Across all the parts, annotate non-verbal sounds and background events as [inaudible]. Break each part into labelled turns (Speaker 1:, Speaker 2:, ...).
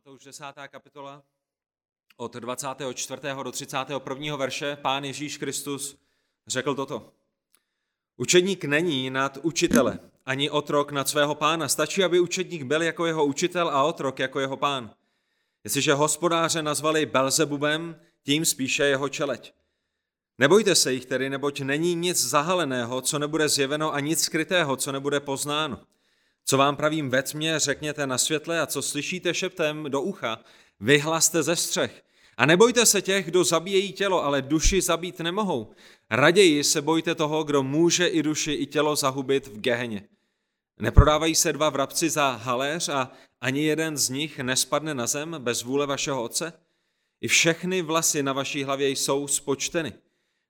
Speaker 1: Matouš 10. kapitola od 24. do 31. verše pán Ježíš Kristus řekl toto. Učedník není nad učitele, ani otrok nad svého pána. Stačí, aby učedník byl jako jeho učitel a otrok jako jeho pán. Jestliže hospodáře nazvali Belzebubem, tím spíše jeho čeleť. Nebojte se jich tedy, neboť není nic zahaleného, co nebude zjeveno a nic skrytého, co nebude poznáno. Co vám pravím ve tmě, řekněte na světle a co slyšíte šeptem do ucha, vyhlaste ze střech. A nebojte se těch, kdo zabíjejí tělo, ale duši zabít nemohou. Raději se bojte toho, kdo může i duši, i tělo zahubit v geheně. Neprodávají se dva vrabci za haléř a ani jeden z nich nespadne na zem bez vůle vašeho otce? I všechny vlasy na vaší hlavě jsou spočteny.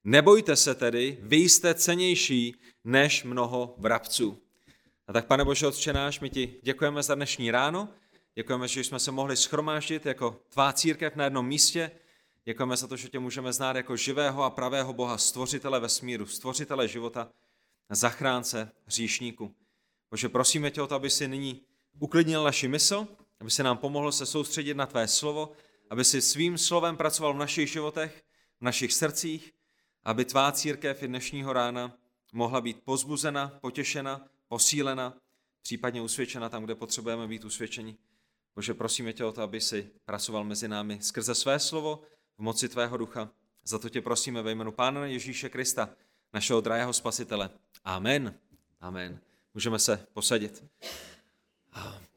Speaker 1: Nebojte se tedy, vy jste cenější než mnoho vrabců. A tak, pane Bože, Otče náš, my ti děkujeme za dnešní ráno, děkujeme, že jsme se mohli schromáždit jako tvá církev na jednom místě, děkujeme za to, že tě můžeme znát jako živého a pravého Boha, stvořitele vesmíru, stvořitele života, zachránce hříšníku. Bože, prosíme tě o to, aby si nyní uklidnil naši mysl, aby si nám pomohl se soustředit na tvé slovo, aby si svým slovem pracoval v našich životech, v našich srdcích, aby tvá církev i dnešního rána mohla být pozbuzena, potěšena, posílena, případně usvědčena tam, kde potřebujeme být usvědčeni. Bože, prosíme tě o to, aby si pracoval mezi námi skrze své slovo v moci tvého ducha. Za to tě prosíme ve jménu Pána Ježíše Krista, našeho drahého spasitele. Amen. Amen. Můžeme se posadit.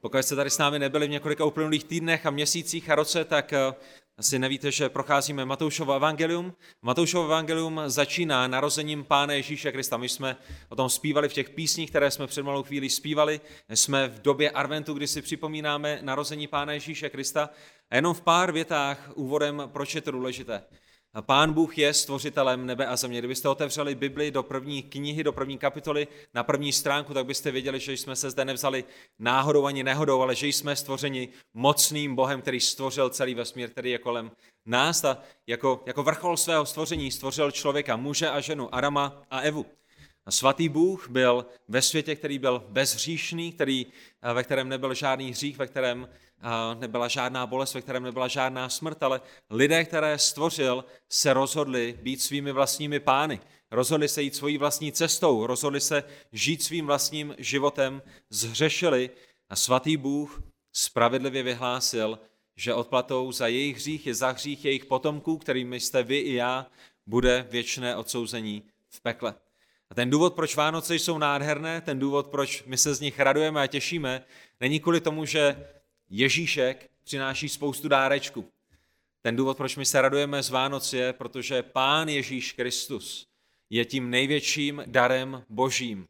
Speaker 1: Pokud jste tady s námi nebyli v několika uplynulých týdnech a měsících a roce, tak eh, asi nevíte, že procházíme Matoušovo evangelium. Matoušovo evangelium začíná narozením Pána Ježíše Krista. My jsme o tom zpívali v těch písních, které jsme před malou chvíli zpívali. Jsme v době Arventu, kdy si připomínáme narození Pána Ježíše Krista. A jenom v pár větách úvodem, proč je to důležité. Pán Bůh je stvořitelem nebe a země. Kdybyste otevřeli Bibli do první knihy, do první kapitoly, na první stránku, tak byste věděli, že jsme se zde nevzali náhodou ani nehodou, ale že jsme stvořeni mocným Bohem, který stvořil celý vesmír, který je kolem nás a jako, jako vrchol svého stvoření stvořil člověka, muže a ženu, Adama a Evu. A svatý Bůh byl ve světě, který byl bezhříšný, který, ve kterém nebyl žádný hřích, ve kterém nebyla žádná bolest, ve kterém nebyla žádná smrt, ale lidé, které stvořil, se rozhodli být svými vlastními pány. Rozhodli se jít svojí vlastní cestou, rozhodli se žít svým vlastním životem, zhřešili a svatý Bůh spravedlivě vyhlásil, že odplatou za jejich hřích je za hřích jejich potomků, kterými jste vy i já, bude věčné odsouzení v pekle. A ten důvod, proč Vánoce jsou nádherné, ten důvod, proč my se z nich radujeme a těšíme, není kvůli tomu, že Ježíšek přináší spoustu dárečků. Ten důvod, proč my se radujeme z Vánoc je, protože Pán Ježíš Kristus je tím největším darem božím,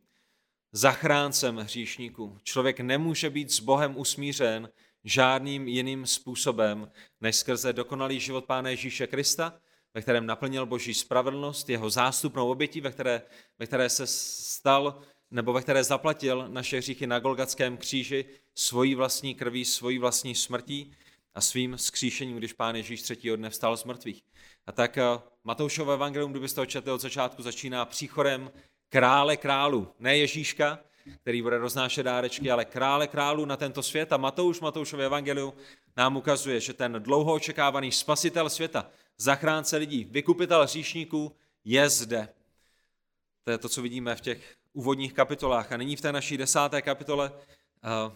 Speaker 1: zachráncem hříšníků. Člověk nemůže být s Bohem usmířen žádným jiným způsobem, než skrze dokonalý život Pána Ježíše Krista, ve kterém naplnil boží spravedlnost, jeho zástupnou obětí, ve které, ve které se stal nebo ve které zaplatil naše hříchy na Golgatském kříži svojí vlastní krví, svojí vlastní smrtí a svým skříšením, když Pán Ježíš třetího dne vstal z mrtvých. A tak eh, Matoušové evangelium, kdybyste ho četli od začátku, začíná příchodem krále králu, ne Ježíška, který bude roznášet dárečky, ale krále králu na tento svět. A Matouš, Matoušové evangelium nám ukazuje, že ten dlouho očekávaný spasitel světa, zachránce lidí, vykupitel hříšníků je zde. To je to, co vidíme v těch úvodních kapitolách. A nyní v té naší desáté kapitole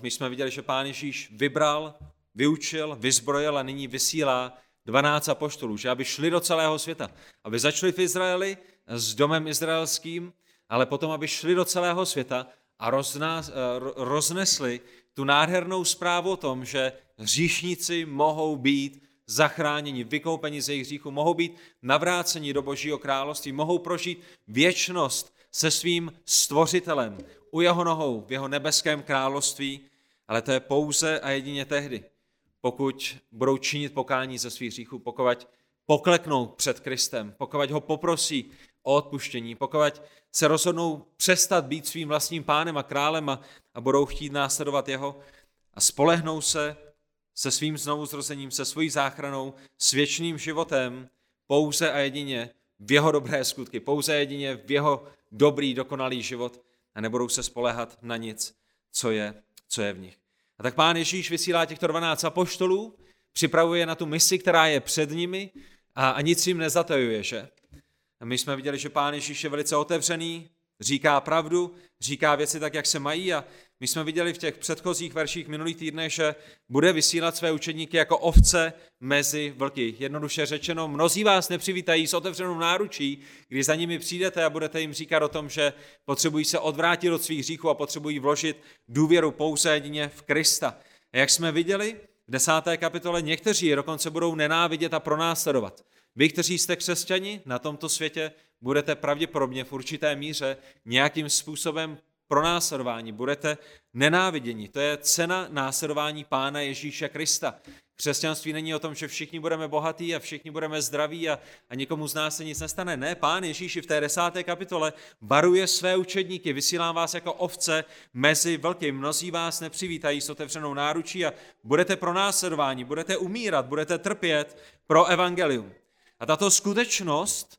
Speaker 1: my jsme viděli, že Pán Ježíš vybral, vyučil, vyzbrojil a nyní vysílá 12 apoštolů, že aby šli do celého světa, aby začali v Izraeli s domem izraelským, ale potom, aby šli do celého světa a roznás, roznesli tu nádhernou zprávu o tom, že hříšníci mohou být zachráněni, vykoupeni ze jejich hříchu, mohou být navráceni do Božího království, mohou prožít věčnost se svým stvořitelem u jeho nohou v jeho nebeském království, ale to je pouze a jedině tehdy, pokud budou činit pokání ze svých hříchů, pokud pokleknou před Kristem, pokud ho poprosí o odpuštění, pokud se rozhodnou přestat být svým vlastním pánem a králem a, a budou chtít následovat jeho a spolehnou se se svým znovuzrozením, se svojí záchranou, s věčným životem, pouze a jedině v jeho dobré skutky, pouze a jedině v jeho dobrý, dokonalý život a nebudou se spolehat na nic, co je, co je v nich. A tak pán Ježíš vysílá těchto 12 apoštolů, připravuje na tu misi, která je před nimi a, a nic jim nezatajuje, že? A my jsme viděli, že pán Ježíš je velice otevřený, říká pravdu, říká věci tak, jak se mají a my jsme viděli v těch předchozích verších minulých týdnech, že bude vysílat své učeníky jako ovce mezi vlky. Jednoduše řečeno, mnozí vás nepřivítají s otevřenou náručí, když za nimi přijdete a budete jim říkat o tom, že potřebují se odvrátit od svých hříchů a potřebují vložit důvěru pouze jedině v Krista. A jak jsme viděli v desáté kapitole, někteří dokonce budou nenávidět a pronásledovat. Vy, kteří jste křesťani na tomto světě, budete pravděpodobně v určité míře nějakým způsobem pronásledování, budete nenáviděni. To je cena následování Pána Ježíše Krista. Křesťanství není o tom, že všichni budeme bohatí a všichni budeme zdraví a, a nikomu z nás se nic nestane. Ne, pán Ježíši v té desáté kapitole varuje své učedníky, vysílám vás jako ovce mezi vlky. Mnozí vás nepřivítají s otevřenou náručí a budete pronásledováni, budete umírat, budete trpět pro evangelium. A tato skutečnost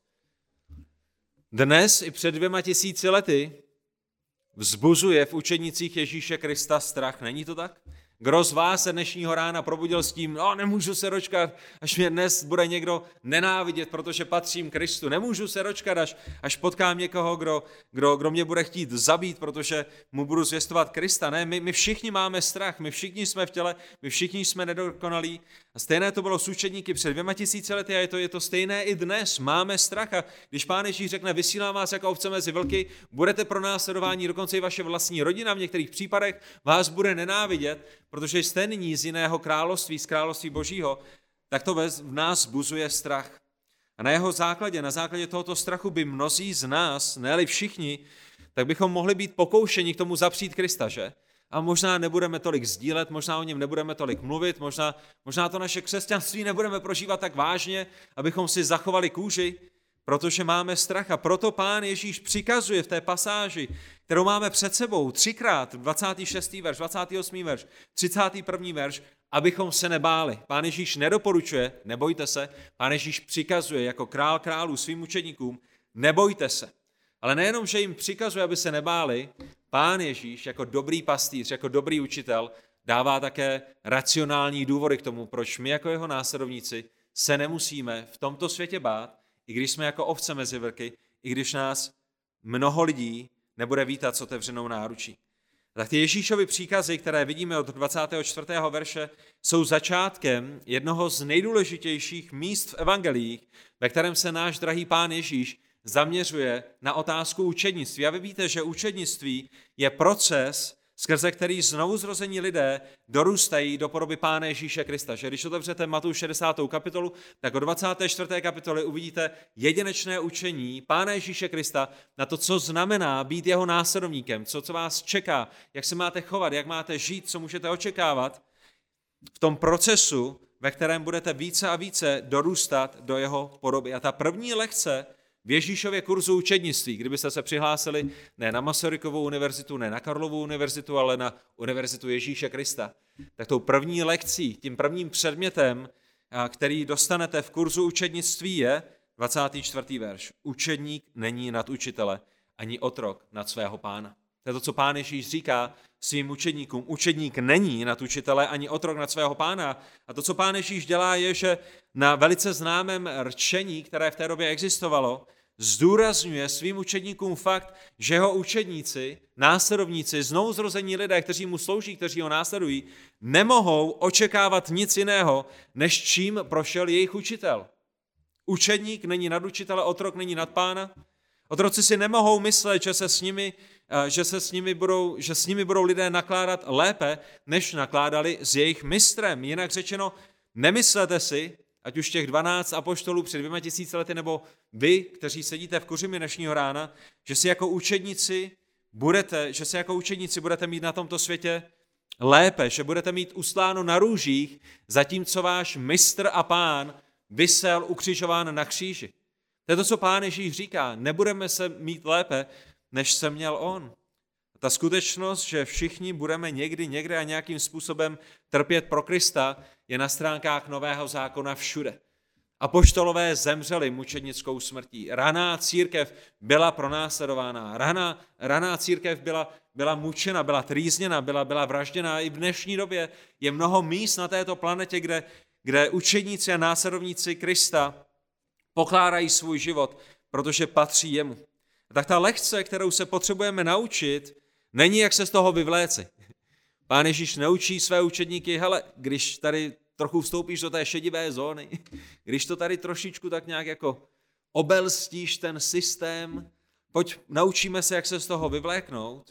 Speaker 1: dnes i před dvěma tisíci lety vzbuzuje v učenicích Ježíše Krista strach. Není to tak? Kdo z vás se dnešního rána probudil s tím, no nemůžu se dočkat, až mě dnes bude někdo nenávidět, protože patřím Kristu. Nemůžu se dočkat, až, až potkám někoho, kdo, kdo, kdo mě bude chtít zabít, protože mu budu zvěstovat Krista. Ne, my, my všichni máme strach, my všichni jsme v těle, my všichni jsme nedokonalí. Stejné to bylo s učedníky před dvěma tisíci lety a je to, je to stejné i dnes. Máme strach a když pán Ježíš řekne, vysílám vás jako ovce mezi vlky, budete pro následování, dokonce i vaše vlastní rodina v některých případech vás bude nenávidět, protože jste nyní z jiného království, z království božího, tak to v nás buzuje strach. A na jeho základě, na základě tohoto strachu by mnozí z nás, ne všichni, tak bychom mohli být pokoušeni k tomu zapřít Krista, že? A možná nebudeme tolik sdílet, možná o něm nebudeme tolik mluvit, možná, možná to naše křesťanství nebudeme prožívat tak vážně, abychom si zachovali kůži, protože máme strach. A proto pán Ježíš přikazuje v té pasáži, kterou máme před sebou třikrát, 26. verš, 28. verš, 31. verš, abychom se nebáli. Pán Ježíš nedoporučuje, nebojte se, pán Ježíš přikazuje jako král králů svým učeníkům, nebojte se. Ale nejenom, že jim přikazuje, aby se nebáli, pán Ježíš jako dobrý pastýř, jako dobrý učitel dává také racionální důvody k tomu, proč my jako jeho následovníci se nemusíme v tomto světě bát, i když jsme jako ovce mezi vrky, i když nás mnoho lidí nebude vítat s otevřenou náručí. Tak ty Ježíšovy příkazy, které vidíme od 24. verše, jsou začátkem jednoho z nejdůležitějších míst v evangelích, ve kterém se náš drahý pán Ježíš zaměřuje na otázku učednictví. A vy víte, že učednictví je proces, skrze který znovu zrození lidé dorůstají do podoby Pána Ježíše Krista. Že když otevřete Matu 60. kapitolu, tak od 24. kapitoly uvidíte jedinečné učení Pána Ježíše Krista na to, co znamená být jeho následovníkem, co, co vás čeká, jak se máte chovat, jak máte žít, co můžete očekávat v tom procesu, ve kterém budete více a více dorůstat do jeho podoby. A ta první lekce v Ježíšově kurzu učednictví, kdybyste se přihlásili ne na Masarykovou univerzitu, ne na Karlovou univerzitu, ale na Univerzitu Ježíše Krista, tak tou první lekcí, tím prvním předmětem, který dostanete v kurzu učednictví je 24. verš. Učedník není nad učitele, ani otrok nad svého pána. To je to, co pán Ježíš říká svým učedníkům. Učedník není nad učitele, ani otrok nad svého pána. A to, co pán Ježíš dělá, je, že na velice známém rčení, které v té době existovalo, zdůrazňuje svým učedníkům fakt, že jeho učedníci, následovníci, znovuzrození lidé, kteří mu slouží, kteří ho následují, nemohou očekávat nic jiného, než čím prošel jejich učitel. Učedník není nad učitele, otrok není nad pána. Otroci si nemohou myslet, že se s nimi, eh, že se s nimi budou, že s nimi budou lidé nakládat lépe, než nakládali s jejich mistrem. Jinak řečeno, nemyslete si, ať už těch 12 apoštolů před dvěma tisíci lety, nebo vy, kteří sedíte v kuřimi dnešního rána, že si jako učedníci budete, že si jako učedníci budete mít na tomto světě lépe, že budete mít usláno na růžích, zatímco váš mistr a pán vysel ukřižován na kříži. To je to, co pán Ježíš říká. Nebudeme se mít lépe, než se měl on. Ta skutečnost, že všichni budeme někdy, někde a nějakým způsobem trpět pro Krista, je na stránkách Nového zákona všude. Apoštolové zemřeli mučednickou smrtí. Raná církev byla pronásledována. Raná, raná církev byla, byla mučena, byla trýzněna, byla, byla vražděna. I v dnešní době je mnoho míst na této planetě, kde, kde učedníci a následovníci Krista pokládají svůj život, protože patří jemu. A tak ta lekce, kterou se potřebujeme naučit, není jak se z toho vyvléci. Pán Ježíš naučí své učedníky, hele, když tady trochu vstoupíš do té šedivé zóny, [laughs] když to tady trošičku tak nějak jako obelstíš ten systém, pojď naučíme se, jak se z toho vyvléknout.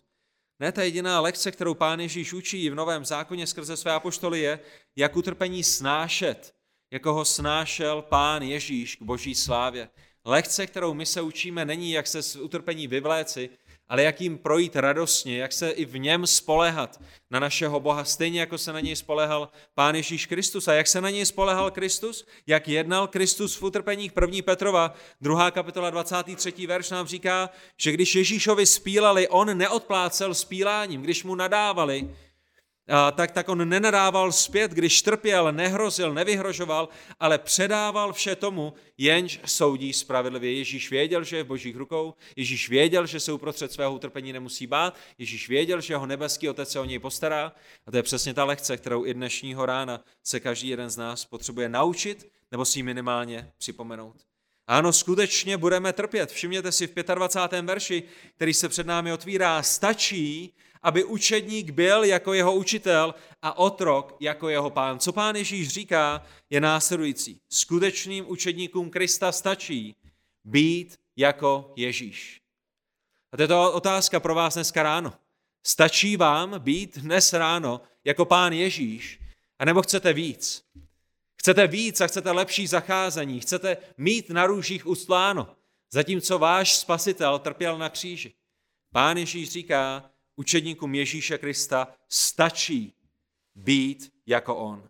Speaker 1: Ne, ta jediná lekce, kterou pán Ježíš učí v Novém zákoně skrze své apoštoly je, jak utrpení snášet, jako ho snášel pán Ježíš k boží slávě. Lekce, kterou my se učíme, není, jak se z utrpení vyvléci, ale jak jim projít radostně, jak se i v něm spolehat na našeho Boha, stejně jako se na něj spolehal Pán Ježíš Kristus. A jak se na něj spolehal Kristus? Jak jednal Kristus v utrpeních 1. Petrova, 2. kapitola 23. verš nám říká, že když Ježíšovi spílali, on neodplácel spíláním, když mu nadávali, tak, tak on nenadával zpět, když trpěl, nehrozil, nevyhrožoval, ale předával vše tomu, jenž soudí spravedlivě. Ježíš věděl, že je v božích rukou, Ježíš věděl, že se uprostřed svého utrpení nemusí bát, Ježíš věděl, že jeho nebeský otec se o něj postará a to je přesně ta lekce, kterou i dnešního rána se každý jeden z nás potřebuje naučit nebo si minimálně připomenout. Ano, skutečně budeme trpět. Všimněte si v 25. verši, který se před námi otvírá, stačí, aby učedník byl jako jeho učitel a otrok jako jeho pán. Co pán Ježíš říká, je následující. Skutečným učedníkům Krista stačí být jako Ježíš. A to je to otázka pro vás dneska ráno. Stačí vám být dnes ráno jako pán Ježíš, anebo chcete víc? Chcete víc a chcete lepší zacházení, chcete mít na růžích ustláno, zatímco váš spasitel trpěl na kříži. Pán Ježíš říká, učedníkům Ježíše Krista stačí být jako on.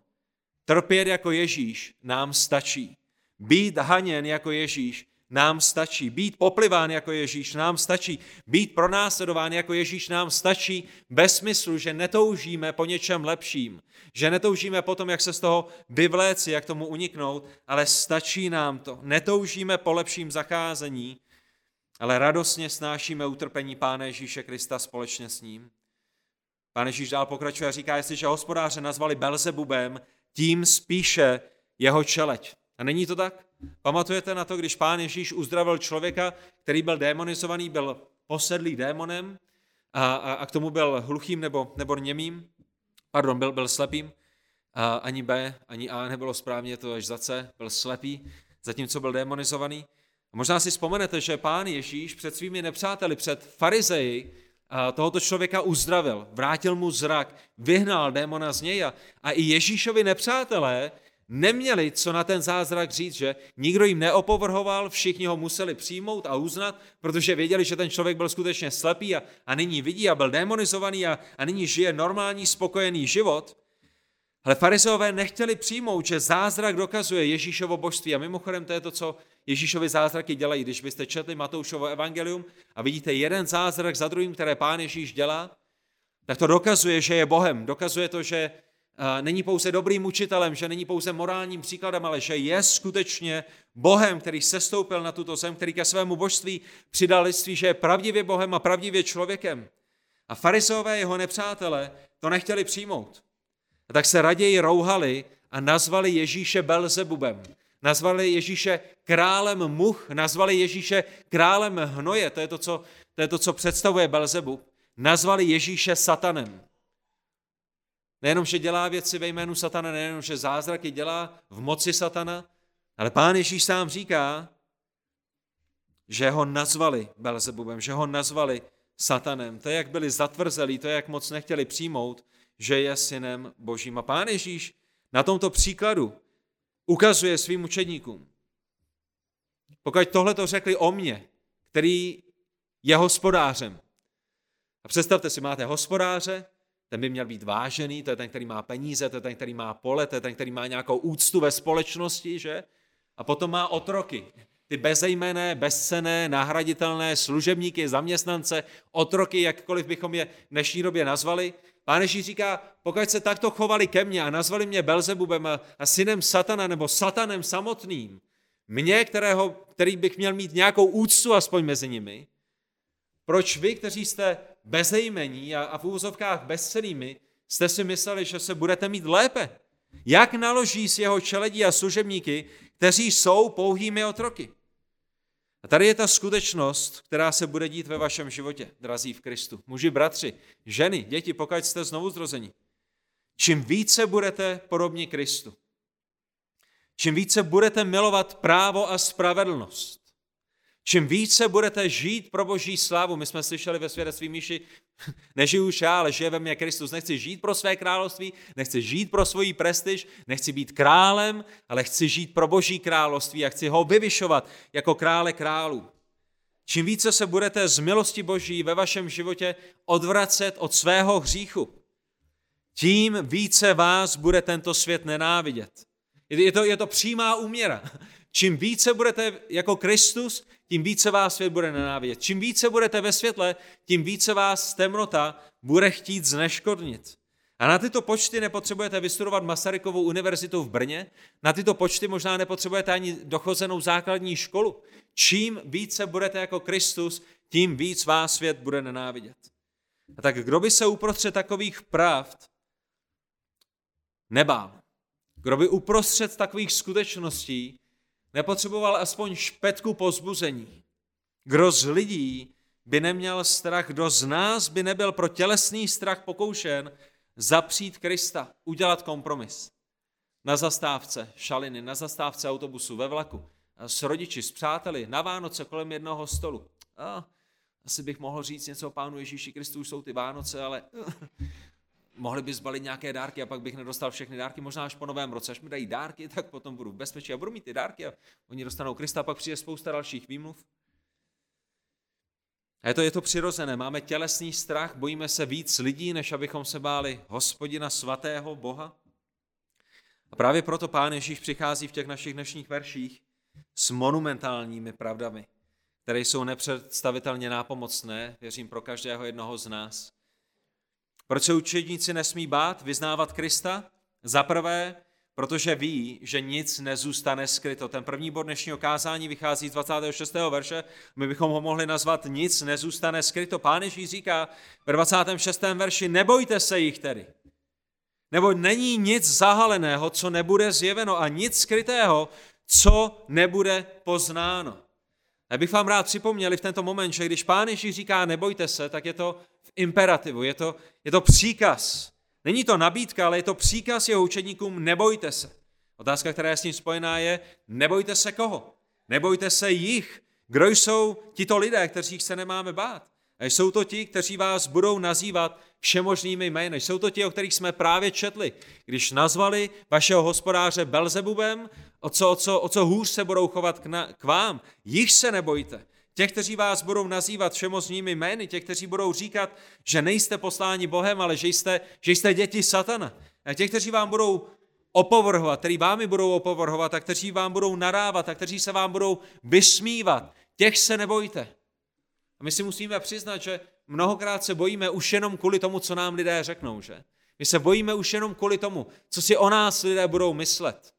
Speaker 1: Trpět jako Ježíš nám stačí. Být haněn jako Ježíš nám stačí. Být popliván jako Ježíš nám stačí. Být pronásledován jako Ježíš nám stačí bez smyslu, že netoužíme po něčem lepším. Že netoužíme potom, jak se z toho vyvléci, jak tomu uniknout, ale stačí nám to. Netoužíme po lepším zacházení, ale radostně snášíme utrpení Pána Ježíše Krista společně s ním. Pán Ježíš dál pokračuje a říká, jestliže hospodáře nazvali Belzebubem, tím spíše jeho čeleť. A není to tak? Pamatujete na to, když pán Ježíš uzdravil člověka, který byl demonizovaný, byl posedlý démonem a, a, a k tomu byl hluchým nebo, nebo němým, pardon, byl, byl slepým, a ani B, ani A nebylo správně, to až za C, byl slepý, zatímco byl demonizovaný. A možná si vzpomenete, že pán Ježíš před svými nepřáteli, před farizeji, tohoto člověka uzdravil, vrátil mu zrak, vyhnal démona z něj a, a i Ježíšovi nepřátelé neměli co na ten zázrak říct, že nikdo jim neopovrhoval, všichni ho museli přijmout a uznat, protože věděli, že ten člověk byl skutečně slepý a, a nyní vidí a byl demonizovaný a, a nyní žije normální, spokojený život. Ale farizeové nechtěli přijmout, že zázrak dokazuje Ježíšovo božství. A mimochodem to je to, co Ježíšovi zázraky dělají. Když byste četli Matoušovo evangelium a vidíte jeden zázrak za druhým, které pán Ježíš dělá, tak to dokazuje, že je Bohem. Dokazuje to, že není pouze dobrým učitelem, že není pouze morálním příkladem, ale že je skutečně Bohem, který sestoupil na tuto zem, který ke svému božství přidal lidství, že je pravdivě Bohem a pravdivě člověkem. A farizové jeho nepřátelé to nechtěli přijmout. A tak se raději rouhali a nazvali Ježíše Belzebubem. Nazvali Ježíše králem much, nazvali Ježíše králem hnoje, to je to, co, to je to, co představuje Belzebub. Nazvali Ježíše satanem. Nejenom, že dělá věci ve jménu satana, nejenom, že zázraky dělá v moci satana, ale pán Ježíš sám říká, že ho nazvali Belzebubem, že ho nazvali satanem. To, jak byli zatvrzelí, to, jak moc nechtěli přijmout, že je synem božím. A pán Ježíš na tomto příkladu ukazuje svým učedníkům. Pokud tohle to řekli o mně, který je hospodářem. A představte si, máte hospodáře, ten by měl být vážený, to je ten, který má peníze, to je ten, který má pole, to je ten, který má nějakou úctu ve společnosti, že? A potom má otroky, ty bezejmené, bezcené, nahraditelné služebníky, zaměstnance, otroky, jakkoliv bychom je v dnešní době nazvali. Pán Ježíš říká, pokud se takto chovali ke mně a nazvali mě Belzebubem a, a synem satana nebo satanem samotným, mě, kterého, který bych měl mít nějakou úctu aspoň mezi nimi, proč vy, kteří jste bezejmení a, a v úvozovkách bezcelými, jste si mysleli, že se budete mít lépe. Jak naloží s jeho čeledí a služebníky, kteří jsou pouhými otroky? A tady je ta skutečnost, která se bude dít ve vašem životě, drazí v Kristu. Muži, bratři, ženy, děti, pokud jste znovu zrození. Čím více budete podobní Kristu, čím více budete milovat právo a spravedlnost, čím více budete žít pro boží slávu, my jsme slyšeli ve svědectví Míši, [laughs] nežiju už já, ale žije ve mně Kristus, nechci žít pro své království, nechci žít pro svoji prestiž, nechci být králem, ale chci žít pro boží království a chci ho vyvyšovat jako krále králů. Čím více se budete z milosti boží ve vašem životě odvracet od svého hříchu, tím více vás bude tento svět nenávidět. Je to, je to přímá úměra. Čím více budete jako Kristus, tím více vás svět bude nenávidět. Čím více budete ve světle, tím více vás temnota bude chtít zneškodnit. A na tyto počty nepotřebujete vystudovat Masarykovou univerzitu v Brně, na tyto počty možná nepotřebujete ani dochozenou základní školu. Čím více budete jako Kristus, tím víc vás svět bude nenávidět. A tak kdo by se uprostřed takových pravd nebál? Kdo by uprostřed takových skutečností nepotřeboval aspoň špetku pozbuzení. Kdo z lidí by neměl strach, kdo z nás by nebyl pro tělesný strach pokoušen zapřít Krista, udělat kompromis. Na zastávce šaliny, na zastávce autobusu, ve vlaku, s rodiči, s přáteli, na Vánoce kolem jednoho stolu. A, asi bych mohl říct něco o Pánu Ježíši Kristu, už jsou ty Vánoce, ale mohli by zbalit nějaké dárky a pak bych nedostal všechny dárky, možná až po novém roce. Až mi dají dárky, tak potom budu v bezpečí a budu mít ty dárky a oni dostanou Krista a pak přijde spousta dalších výmluv. A je to, je to přirozené, máme tělesný strach, bojíme se víc lidí, než abychom se báli hospodina svatého Boha. A právě proto Pán Ježíš přichází v těch našich dnešních verších s monumentálními pravdami, které jsou nepředstavitelně nápomocné, věřím pro každého jednoho z nás. Proč se učedníci nesmí bát vyznávat Krista? Za prvé, protože ví, že nic nezůstane skryto. Ten první bod dnešního kázání vychází z 26. verše. My bychom ho mohli nazvat Nic nezůstane skryto. Pán Ježíš říká ve 26. verši, nebojte se jich tedy. Nebo není nic zahaleného, co nebude zjeveno a nic skrytého, co nebude poznáno. Já bych vám rád připomněli v tento moment, že když Pán Ježíš říká nebojte se, tak je to v imperativu, je to, je to příkaz. Není to nabídka, ale je to příkaz jeho učeníkům nebojte se. Otázka, která je s tím spojená, je nebojte se koho? Nebojte se jich. Kdo jsou tito lidé, kteří se nemáme bát? A jsou to ti, kteří vás budou nazývat všemožnými jmény. Jsou to ti, o kterých jsme právě četli. Když nazvali vašeho hospodáře Belzebubem, o co, o co, o co hůř se budou chovat k, na, k vám. Jich se nebojte. Těch, kteří vás budou nazývat všemocnými jmény, těch, kteří budou říkat, že nejste posláni Bohem, ale že jste, že jste děti satana. A těch, kteří vám budou opovrhovat, kteří vámi budou opovrhovat a kteří vám budou nadávat a kteří se vám budou vysmívat, těch se nebojte. A my si musíme přiznat, že mnohokrát se bojíme už jenom kvůli tomu, co nám lidé řeknou, že? My se bojíme už jenom kvůli tomu, co si o nás lidé budou myslet.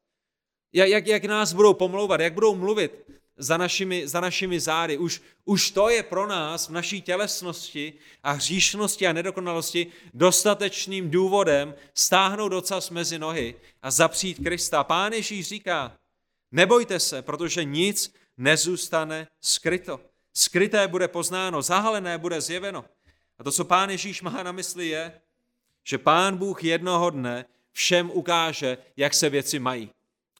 Speaker 1: Jak, jak, jak nás budou pomlouvat, jak budou mluvit za našimi, za našimi zády. Už, už to je pro nás v naší tělesnosti a hříšnosti a nedokonalosti dostatečným důvodem stáhnout docas mezi nohy a zapřít Krista. Pán Ježíš říká, nebojte se, protože nic nezůstane skryto. Skryté bude poznáno, zahalené bude zjeveno. A to, co pán Ježíš má na mysli, je, že pán Bůh jednoho dne všem ukáže, jak se věci mají.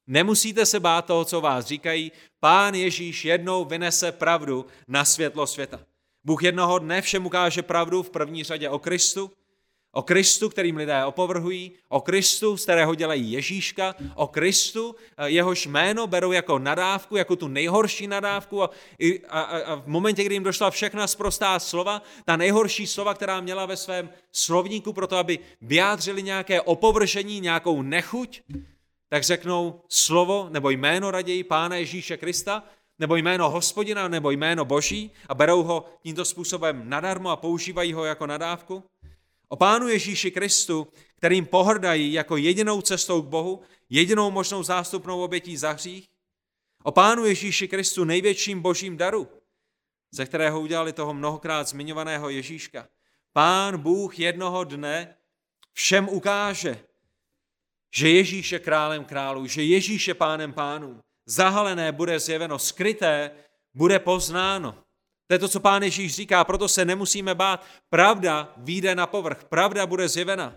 Speaker 1: Nemusíte se bát toho, co vás říkají. Pán Ježíš jednou vynese pravdu na světlo světa. Bůh jednoho dne všem ukáže pravdu v první řadě o Kristu, O Kristu, kterým lidé opovrhují, o Kristu, z kterého dělají Ježíška, o Kristu, eh, jehož jméno berou jako nadávku, jako tu nejhorší nadávku a, a, a v momentě, kdy jim došla všechna sprostá slova, ta nejhorší slova, která měla ve svém slovníku pro to, aby vyjádřili nějaké opovržení, nějakou nechuť, tak řeknou slovo nebo jméno raději Pána Ježíše Krista, nebo jméno hospodina, nebo jméno boží a berou ho tímto způsobem nadarmo a používají ho jako nadávku. O Pánu Ježíši Kristu, kterým pohrdají jako jedinou cestou k Bohu, jedinou možnou zástupnou obětí za hřích. O Pánu Ježíši Kristu největším božím daru, ze kterého udělali toho mnohokrát zmiňovaného Ježíška. Pán Bůh jednoho dne všem ukáže, že Ježíš je králem králů, že Ježíš je pánem pánů. Zahalené bude zjeveno, skryté bude poznáno. To je to, co pán Ježíš říká, proto se nemusíme bát. Pravda vyjde na povrch, pravda bude zjevena.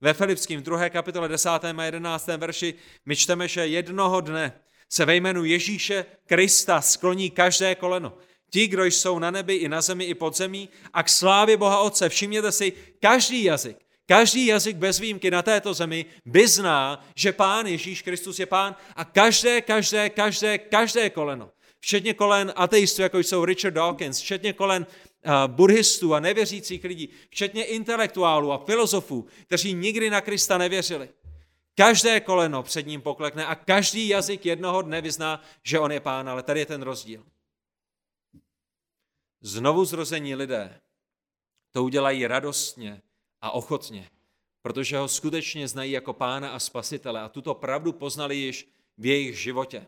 Speaker 1: Ve Filipským 2. kapitole 10. a 11. verši my čteme, že jednoho dne se ve jménu Ježíše Krista skloní každé koleno. Ti, kdo jsou na nebi i na zemi i pod zemí a k slávě Boha Otce. Všimněte si, každý jazyk, každý jazyk bez výjimky na této zemi vyzná, že Pán Ježíš Kristus je Pán a každé, každé, každé, každé koleno, včetně kolen ateistů, jako jsou Richard Dawkins, včetně kolen uh, buddhistů a nevěřících lidí, včetně intelektuálů a filozofů, kteří nikdy na Krista nevěřili. Každé koleno před ním poklekne a každý jazyk jednoho dne vyzná, že on je pán, ale tady je ten rozdíl. Znovu zrození lidé to udělají radostně a ochotně, protože ho skutečně znají jako pána a spasitele a tuto pravdu poznali již v jejich životě.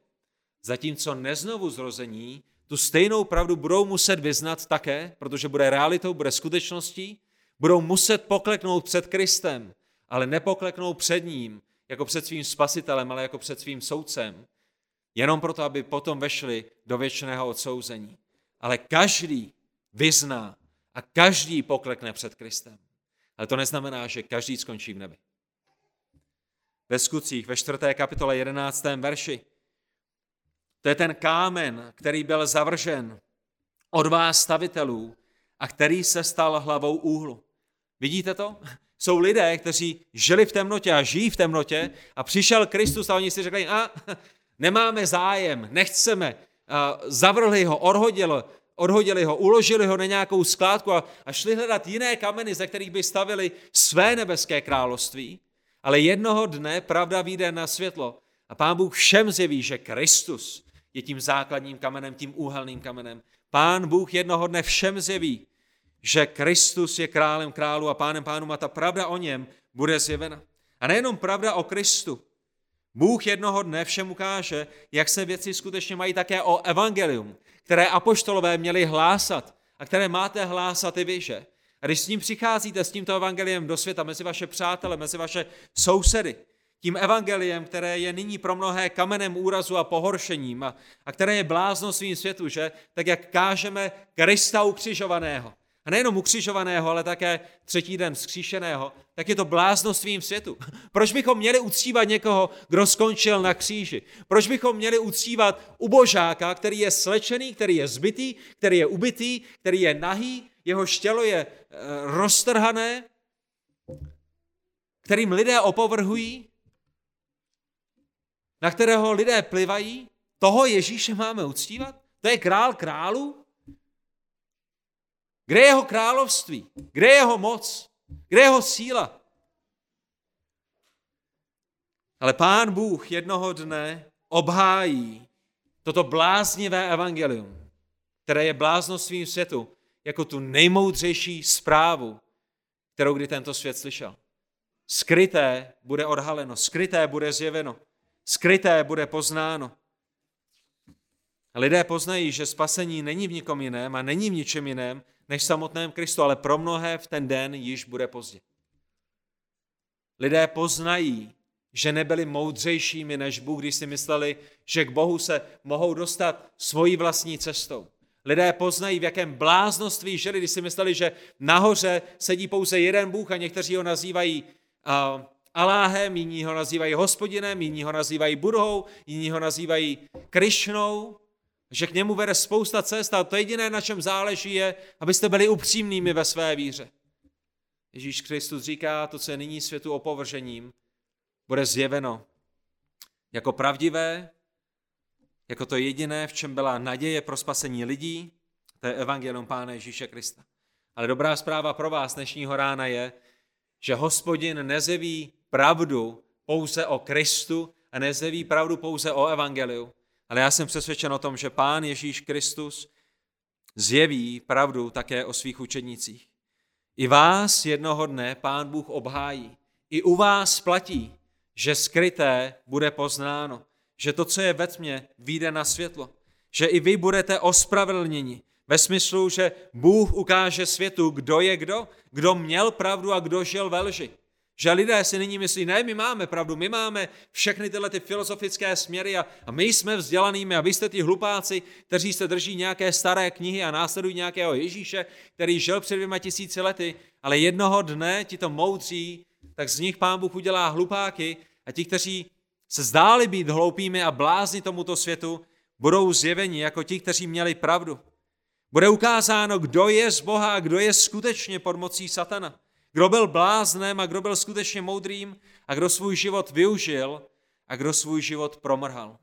Speaker 1: Zatímco neznovu zrození tu stejnou pravdu budou muset vyznat také, protože bude realitou, bude skutečností, budou muset pokleknout před Kristem, ale nepokleknou před ním jako před svým spasitelem, ale jako před svým soudcem, jenom proto, aby potom vešli do věčného odsouzení. Ale každý vyzná a každý poklekne před Kristem. Ale to neznamená, že každý skončí v nebi. Ve skutcích, ve čtvrté kapitole 11. verši, to je ten kámen, který byl zavržen od vás stavitelů a který se stal hlavou úhlu. Vidíte to? Jsou lidé, kteří žili v temnotě a žijí v temnotě a přišel Kristus a oni si řekli, a nemáme zájem, nechceme, a zavrhli ho, odhodili, odhodili ho, uložili ho na nějakou skládku a, a šli hledat jiné kameny, ze kterých by stavili své nebeské království. Ale jednoho dne pravda vyjde na světlo a pán Bůh všem zjeví, že Kristus je tím základním kamenem, tím úhelným kamenem. Pán Bůh jednoho dne všem zjeví, že Kristus je králem králu a pánem pánům a ta pravda o něm bude zjevena. A nejenom pravda o Kristu. Bůh jednoho dne všem ukáže, jak se věci skutečně mají také o evangelium, které apoštolové měli hlásat a které máte hlásat i vy, že? A když s ním přicházíte, s tímto evangeliem do světa, mezi vaše přátele, mezi vaše sousedy, tím evangeliem, které je nyní pro mnohé kamenem úrazu a pohoršením a, a které je blázno svým světu, že? Tak jak kážeme Krista ukřižovaného, a nejenom ukřižovaného, ale také třetí den vzkříšeného, tak je to bláznostvím světu. [laughs] Proč bychom měli uctívat někoho, kdo skončil na kříži? Proč bychom měli uctívat ubožáka, který je slečený, který je zbytý, který je ubitý, který je nahý, jeho štělo je e, roztrhané, kterým lidé opovrhují, na kterého lidé plivají? Toho Ježíše máme uctívat? To je král králu? Kde je jeho království? Kde je jeho moc? Kde je jeho síla? Ale pán Bůh jednoho dne obhájí toto bláznivé evangelium, které je bláznostvím světu, jako tu nejmoudřejší zprávu, kterou kdy tento svět slyšel. Skryté bude odhaleno, skryté bude zjeveno, skryté bude poznáno. Lidé poznají, že spasení není v nikom jiném a není v ničem jiném, než samotném Kristu, ale pro mnohé v ten den již bude pozdě. Lidé poznají, že nebyli moudřejšími než Bůh, když si mysleli, že k Bohu se mohou dostat svojí vlastní cestou. Lidé poznají, v jakém bláznoství žili, když si mysleli, že nahoře sedí pouze jeden Bůh a někteří ho nazývají uh, Aláhem, jiní ho nazývají hospodinem, jiní ho nazývají Budhou, jiní ho nazývají Krišnou že k němu vede spousta cest a to jediné, na čem záleží, je, abyste byli upřímnými ve své víře. Ježíš Kristus říká, to, co je nyní světu opovržením, bude zjeveno jako pravdivé, jako to jediné, v čem byla naděje pro spasení lidí, to je evangelium Pána Ježíše Krista. Ale dobrá zpráva pro vás dnešního rána je, že hospodin nezeví pravdu pouze o Kristu a nezeví pravdu pouze o evangeliu, ale já jsem přesvědčen o tom, že Pán Ježíš Kristus zjeví pravdu také o svých učednicích. I vás jednoho dne Pán Bůh obhájí. I u vás platí, že skryté bude poznáno, že to, co je ve tmě, vyjde na světlo, že i vy budete ospravedlněni Ve smyslu, že Bůh ukáže světu, kdo je kdo, kdo měl pravdu a kdo žil ve lži. Že lidé si nyní myslí, ne, my máme pravdu, my máme všechny tyhle ty filozofické směry a, a my jsme vzdělanými a vy jste ti hlupáci, kteří se drží nějaké staré knihy a následují nějakého Ježíše, který žil před dvěma tisíci lety, ale jednoho dne ti to moudří, tak z nich pán Bůh udělá hlupáky a ti, kteří se zdáli být hloupými a blázni tomuto světu, budou zjeveni jako ti, kteří měli pravdu. Bude ukázáno, kdo je z Boha a kdo je skutečně pod mocí satana. Kdo byl bláznem a kdo byl skutečně moudrým a kdo svůj život využil a kdo svůj život promrhal.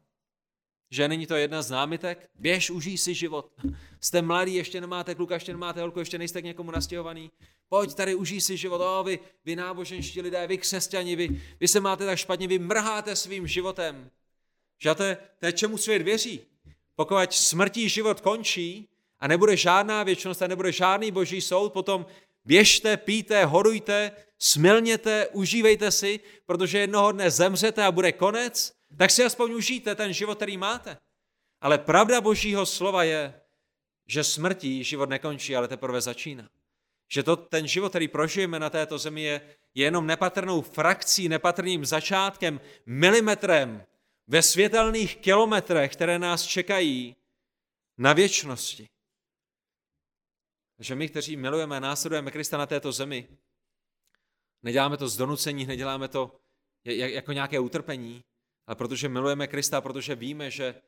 Speaker 1: Že není to jedna z námitek? Běž, užij si život. Jste mladý, ještě nemáte kluka, ještě nemáte holku, ještě nejste k někomu nastěhovaný. Pojď tady, užij si život. O, vy, vy náboženští lidé, vy křesťani, vy, vy se máte tak špatně, vy mrháte svým životem. Že to je, to je čemu svět věří. Pokud smrtí život končí a nebude žádná věčnost a nebude žádný boží soud, potom Běžte, píte, horujte, smilněte, užívejte si, protože jednoho dne zemřete a bude konec, tak si aspoň užijte ten život, který máte. Ale pravda božího slova je, že smrtí život nekončí, ale teprve začíná. Že to, ten život, který prožijeme na této zemi, je, je jenom nepatrnou frakcí, nepatrným začátkem, milimetrem ve světelných kilometrech, které nás čekají na věčnosti že my, kteří milujeme a následujeme Krista na této zemi, neděláme to z donucení, neděláme to jako nějaké utrpení, ale protože milujeme Krista, protože víme, že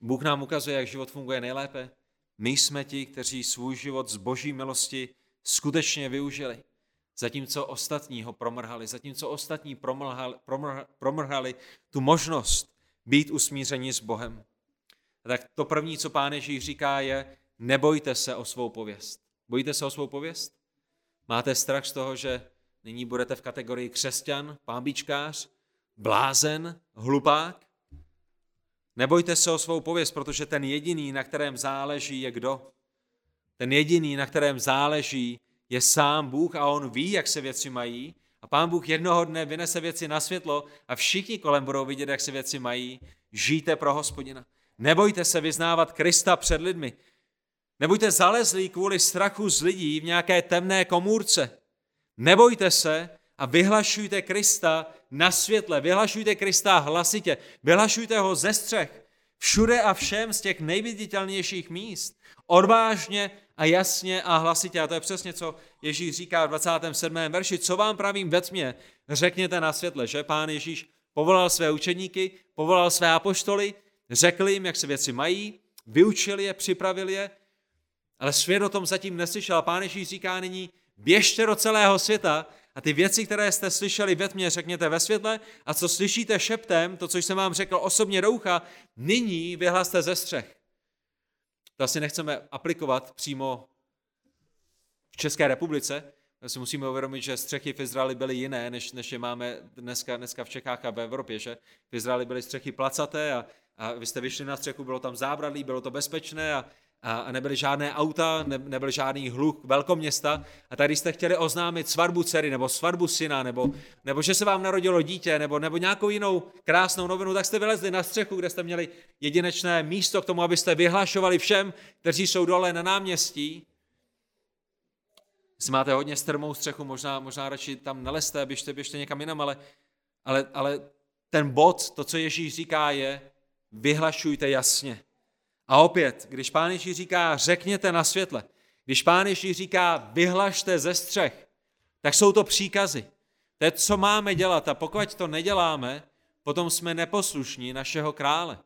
Speaker 1: Bůh nám ukazuje, jak život funguje nejlépe, my jsme ti, kteří svůj život z boží milosti skutečně využili. Zatímco ostatní ho promrhali, zatímco ostatní promrhali, promrhali, promrhali tu možnost být usmíření s Bohem. A tak to první, co pán Ježíš říká, je, nebojte se o svou pověst. Bojíte se o svou pověst? Máte strach z toho, že nyní budete v kategorii křesťan, pámbičkář, blázen, hlupák? Nebojte se o svou pověst, protože ten jediný, na kterém záleží, je kdo? Ten jediný, na kterém záleží, je sám Bůh a on ví, jak se věci mají. A pán Bůh jednoho dne vynese věci na světlo a všichni kolem budou vidět, jak se věci mají. Žijte pro hospodina. Nebojte se vyznávat Krista před lidmi. Nebuďte zalezlí kvůli strachu z lidí v nějaké temné komůrce. Nebojte se a vyhlašujte Krista na světle, vyhlašujte Krista hlasitě, vyhlašujte ho ze střech, všude a všem z těch nejviditelnějších míst, odvážně a jasně a hlasitě. A to je přesně, co Ježíš říká v 27. verši. Co vám pravím ve tmě, řekněte na světle, že pán Ježíš povolal své učeníky, povolal své apoštoly, řekl jim, jak se věci mají, vyučil je, připravil je ale svět o tom zatím neslyšel. Pán Ježíš říká nyní, běžte do celého světa a ty věci, které jste slyšeli ve tmě, řekněte ve světle a co slyšíte šeptem, to, co jsem vám řekl osobně do ucha, nyní vyhlaste ze střech. To asi nechceme aplikovat přímo v České republice, si musíme uvědomit, že střechy v Izraeli byly jiné, než, než je máme dneska, dneska v Čechách a v Evropě. Že? V Izraeli byly střechy placaté a, a vy jste vyšli na střechu, bylo tam zábradlí, bylo to bezpečné a, nebyly žádné auta, ne, nebyl žádný hluk velkoměsta. A tady jste chtěli oznámit svatbu dcery, nebo svatbu syna, nebo, nebo že se vám narodilo dítě, nebo, nebo nějakou jinou krásnou novinu, tak jste vylezli na střechu, kde jste měli jedinečné místo k tomu, abyste vyhlašovali všem, kteří jsou dole na náměstí. Jestli máte hodně strmou střechu, možná, možná radši tam neleste, běžte, běžte někam jinam, ale, ale, ale ten bod, to, co Ježíš říká, je vyhlašujte jasně. A opět, když pán Ježíš říká, řekněte na světle, když pán Ježíš říká, vyhlašte ze střech, tak jsou to příkazy. To je, co máme dělat a pokud to neděláme, potom jsme neposlušní našeho krále.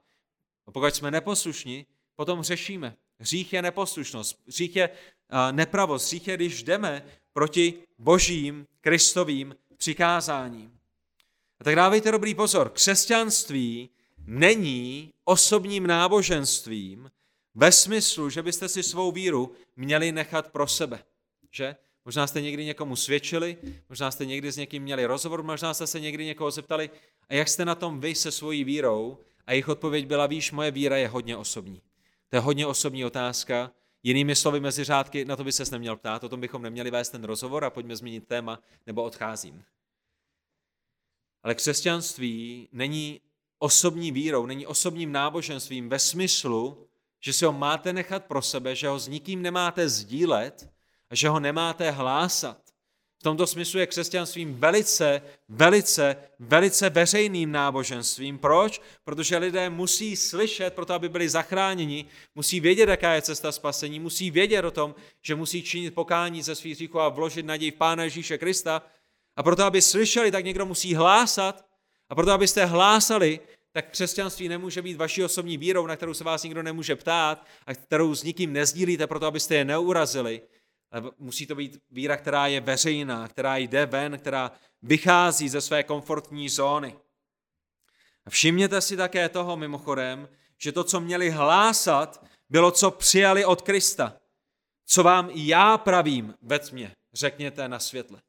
Speaker 1: A pokud jsme neposlušní, potom řešíme. Hřích je neposlušnost, hřích je nepravost, hřích je, když jdeme proti božím, kristovým přikázáním. A tak dávejte dobrý pozor. Křesťanství není osobním náboženstvím ve smyslu, že byste si svou víru měli nechat pro sebe. Že? Možná jste někdy někomu svědčili, možná jste někdy s někým měli rozhovor, možná jste se někdy někoho zeptali, a jak jste na tom vy se svojí vírou? A jejich odpověď byla, víš, moje víra je hodně osobní. To je hodně osobní otázka. Jinými slovy mezi řádky, na to by se neměl ptát, o tom bychom neměli vést ten rozhovor a pojďme změnit téma, nebo odcházím. Ale křesťanství není osobní vírou, není osobním náboženstvím ve smyslu, že si ho máte nechat pro sebe, že ho s nikým nemáte sdílet a že ho nemáte hlásat. V tomto smyslu je křesťanstvím velice, velice, velice veřejným náboženstvím. Proč? Protože lidé musí slyšet, proto aby byli zachráněni, musí vědět, jaká je cesta spasení, musí vědět o tom, že musí činit pokání ze svých hříchů a vložit naději v Pána Ježíše Krista. A proto, aby slyšeli, tak někdo musí hlásat. A proto, abyste hlásali, tak křesťanství nemůže být vaší osobní vírou, na kterou se vás nikdo nemůže ptát a kterou s nikým nezdílíte, proto abyste je neurazili, musí to být víra, která je veřejná, která jde ven, která vychází ze své komfortní zóny. Všimněte si také toho mimochodem, že to, co měli hlásat, bylo, co přijali od Krista. Co vám já pravím ve tmě, řekněte na světle.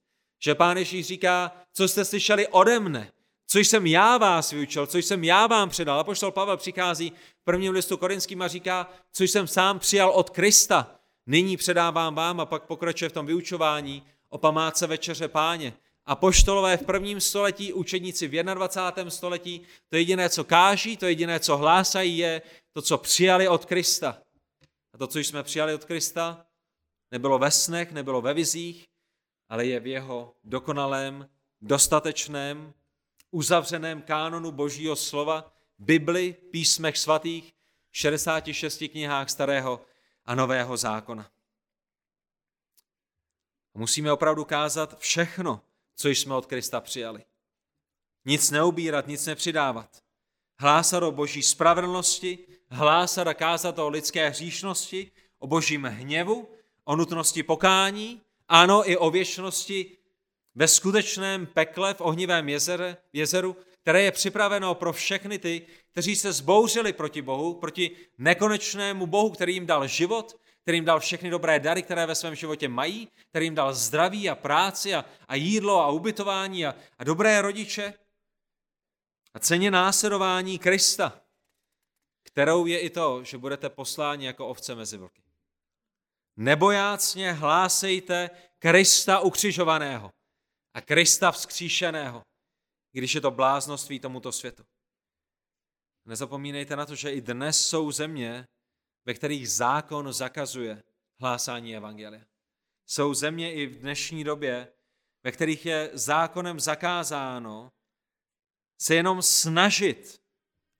Speaker 1: Že pán Ježíš říká, co jste slyšeli ode mne, co jsem já vás vyučil, co jsem já vám předal. A poštol Pavel přichází v prvním listu korinským a říká, co jsem sám přijal od Krista, Nyní předávám vám a pak pokračuje v tom vyučování o památce večeře páně. A poštolové v prvním století, učedníci v 21. století, to jediné, co káží, to jediné, co hlásají, je to, co přijali od Krista. A to, co jsme přijali od Krista, nebylo ve snech, nebylo ve vizích, ale je v jeho dokonalém, dostatečném, uzavřeném kánonu Božího slova, Bibli, písmech svatých, 66 knihách starého a nového zákona. Musíme opravdu kázat všechno, co jsme od Krista přijali. Nic neubírat, nic nepřidávat. Hlásat o boží spravedlnosti, hlásat a kázat o lidské hříšnosti, o božím hněvu, o nutnosti pokání, ano, i o věčnosti ve skutečném pekle v ohnivém jezere, jezeru, které je připraveno pro všechny ty, kteří se zbouřili proti Bohu, proti nekonečnému Bohu, který jim dal život, který jim dal všechny dobré dary, které ve svém životě mají, který jim dal zdraví a práci a, a jídlo a ubytování a, a dobré rodiče a ceně následování Krista, kterou je i to, že budete posláni jako ovce mezi vlky. Nebojácně hlásejte Krista ukřižovaného a Krista vzkříšeného, když je to bláznoství tomuto světu. Nezapomínejte na to, že i dnes jsou země, ve kterých zákon zakazuje hlásání evangelia. Jsou země i v dnešní době, ve kterých je zákonem zakázáno se jenom snažit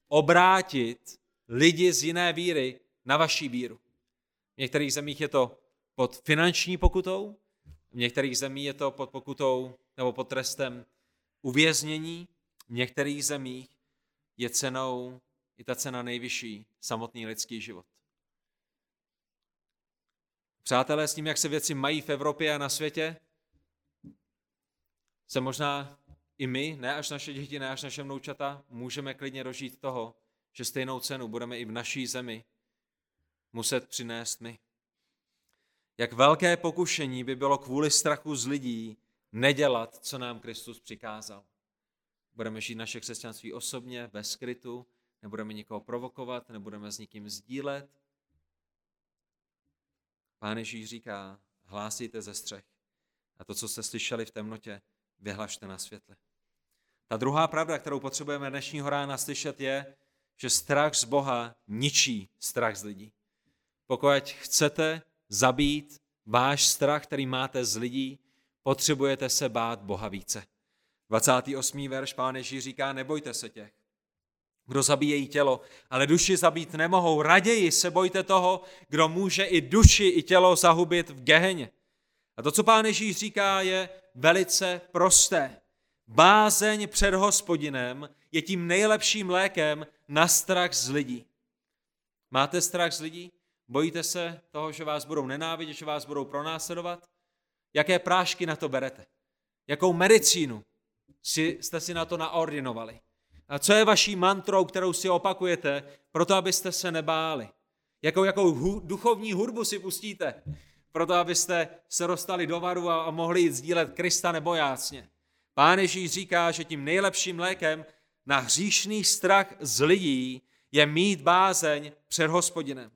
Speaker 1: obrátit lidi z jiné víry na vaší víru. V některých zemích je to pod finanční pokutou, v některých zemích je to pod pokutou nebo pod trestem uvěznění, v některých zemích je cenou i ta cena nejvyšší, samotný lidský život. Přátelé, s tím, jak se věci mají v Evropě a na světě, se možná i my, ne až naše děti, ne až naše vnoučata, můžeme klidně dožít toho, že stejnou cenu budeme i v naší zemi muset přinést my. Jak velké pokušení by bylo kvůli strachu z lidí nedělat, co nám Kristus přikázal. Budeme žít naše křesťanství osobně, ve skrytu, nebudeme nikoho provokovat, nebudeme s nikým sdílet. Pán Ježíš říká, hlásíte ze střech a to, co jste slyšeli v temnotě, vyhlašte na světle. Ta druhá pravda, kterou potřebujeme dnešního rána slyšet, je, že strach z Boha ničí strach z lidí. Pokud chcete zabít váš strach, který máte z lidí, potřebujete se bát Boha více. 28. verš Pán Ježíš říká, nebojte se těch, kdo zabíjejí tělo, ale duši zabít nemohou. Raději se bojte toho, kdo může i duši, i tělo zahubit v geheně. A to, co Pán Ježíš říká, je velice prosté. Bázeň před hospodinem je tím nejlepším lékem na strach z lidí. Máte strach z lidí? Bojíte se toho, že vás budou nenávidět, že vás budou pronásledovat? Jaké prášky na to berete? Jakou medicínu si, jste si na to naordinovali? A co je vaší mantrou, kterou si opakujete, proto abyste se nebáli? Jakou, jakou hu, duchovní hudbu si pustíte, proto abyste se dostali do varu a, a mohli jít sdílet Krista nebojácně? Pán Ježíš říká, že tím nejlepším lékem na hříšný strach z lidí je mít bázeň před hospodinem.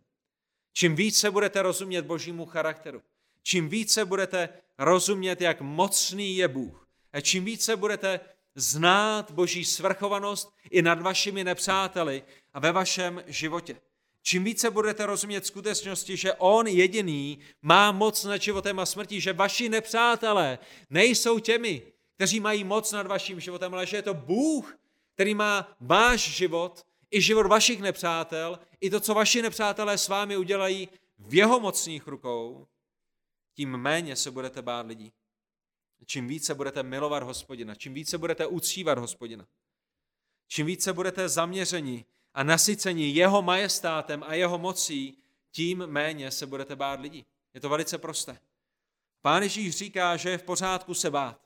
Speaker 1: Čím více budete rozumět božímu charakteru, čím více budete rozumět, jak mocný je Bůh, a čím více budete znát boží svrchovanost i nad vašimi nepřáteli a ve vašem životě, čím více budete rozumět skutečnosti, že On jediný má moc nad životem a smrtí, že vaši nepřátelé nejsou těmi, kteří mají moc nad vaším životem, ale že je to Bůh, který má váš život, i život vašich nepřátel, i to, co vaši nepřátelé s vámi udělají v jeho mocných rukou, tím méně se budete bát lidí. Čím více budete milovat hospodina, čím více budete uctívat hospodina, čím více budete zaměřeni a nasyceni jeho majestátem a jeho mocí, tím méně se budete bát lidí. Je to velice prosté. Pán Ježíš říká, že je v pořádku se bát.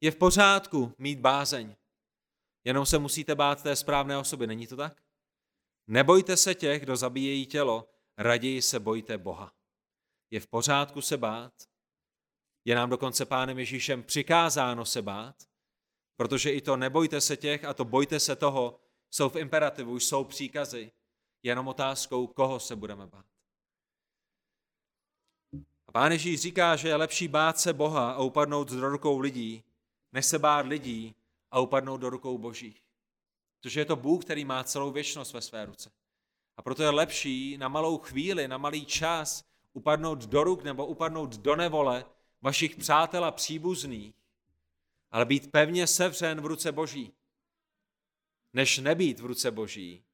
Speaker 1: Je v pořádku mít bázeň. Jenom se musíte bát té správné osoby, není to tak? Nebojte se těch, kdo zabíjejí tělo, raději se bojte Boha. Je v pořádku se bát, je nám dokonce pánem Ježíšem přikázáno se bát, protože i to nebojte se těch a to bojte se toho jsou v imperativu, jsou příkazy, jenom otázkou, koho se budeme bát. A pán Ježíš říká, že je lepší bát se Boha a upadnout do rukou lidí, než se bát lidí a upadnout do rukou božích. Protože je to Bůh, který má celou věčnost ve své ruce. A proto je lepší na malou chvíli, na malý čas upadnout do ruk nebo upadnout do nevole vašich přátel a příbuzných, ale být pevně sevřen v ruce Boží, než nebýt v ruce Boží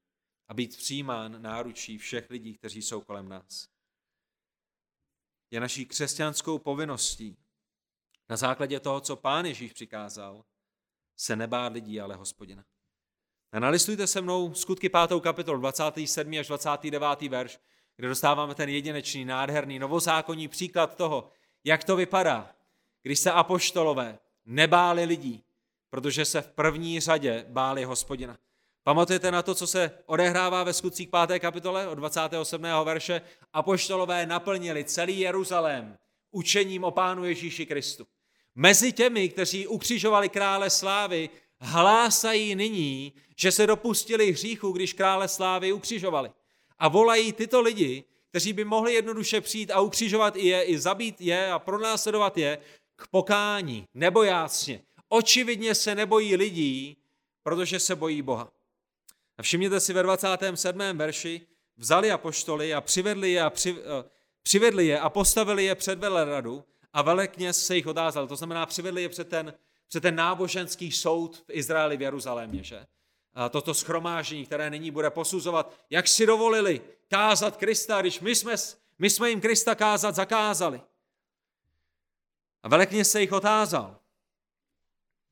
Speaker 1: a být přijímán náručí všech lidí, kteří jsou kolem nás. Je naší křesťanskou povinností na základě toho, co Pán Ježíš přikázal, se nebát lidí, ale hospodina. A nalistujte se mnou skutky 5. kapitol 27. až 29. verš, kde dostáváme ten jedinečný, nádherný, novozákonní příklad toho, jak to vypadá, když se apoštolové nebáli lidí, protože se v první řadě báli hospodina. Pamatujete na to, co se odehrává ve skutcích 5. kapitole od 27. verše? Apoštolové naplnili celý Jeruzalém učením o Pánu Ježíši Kristu. Mezi těmi, kteří ukřižovali krále slávy, hlásají nyní, že se dopustili hříchu, když krále slávy ukřižovali. A volají tyto lidi, kteří by mohli jednoduše přijít a ukřižovat je, i zabít je a pronásledovat je, k pokání, nebojácně. Očividně se nebojí lidí, protože se bojí Boha. A všimněte si ve 27. verši, vzali apoštoly a přivedli je a, při, eh, přivedli je a postavili je před veleradu a velekněz se jich otázal. To znamená, přivedli je před ten, před ten náboženský soud v Izraeli v Jeruzalémě, že? Toto schromážení, které nyní bude posuzovat, jak si dovolili kázat Krista, když my jsme, my jsme jim Krista kázat zakázali. A velekněz se jich otázal.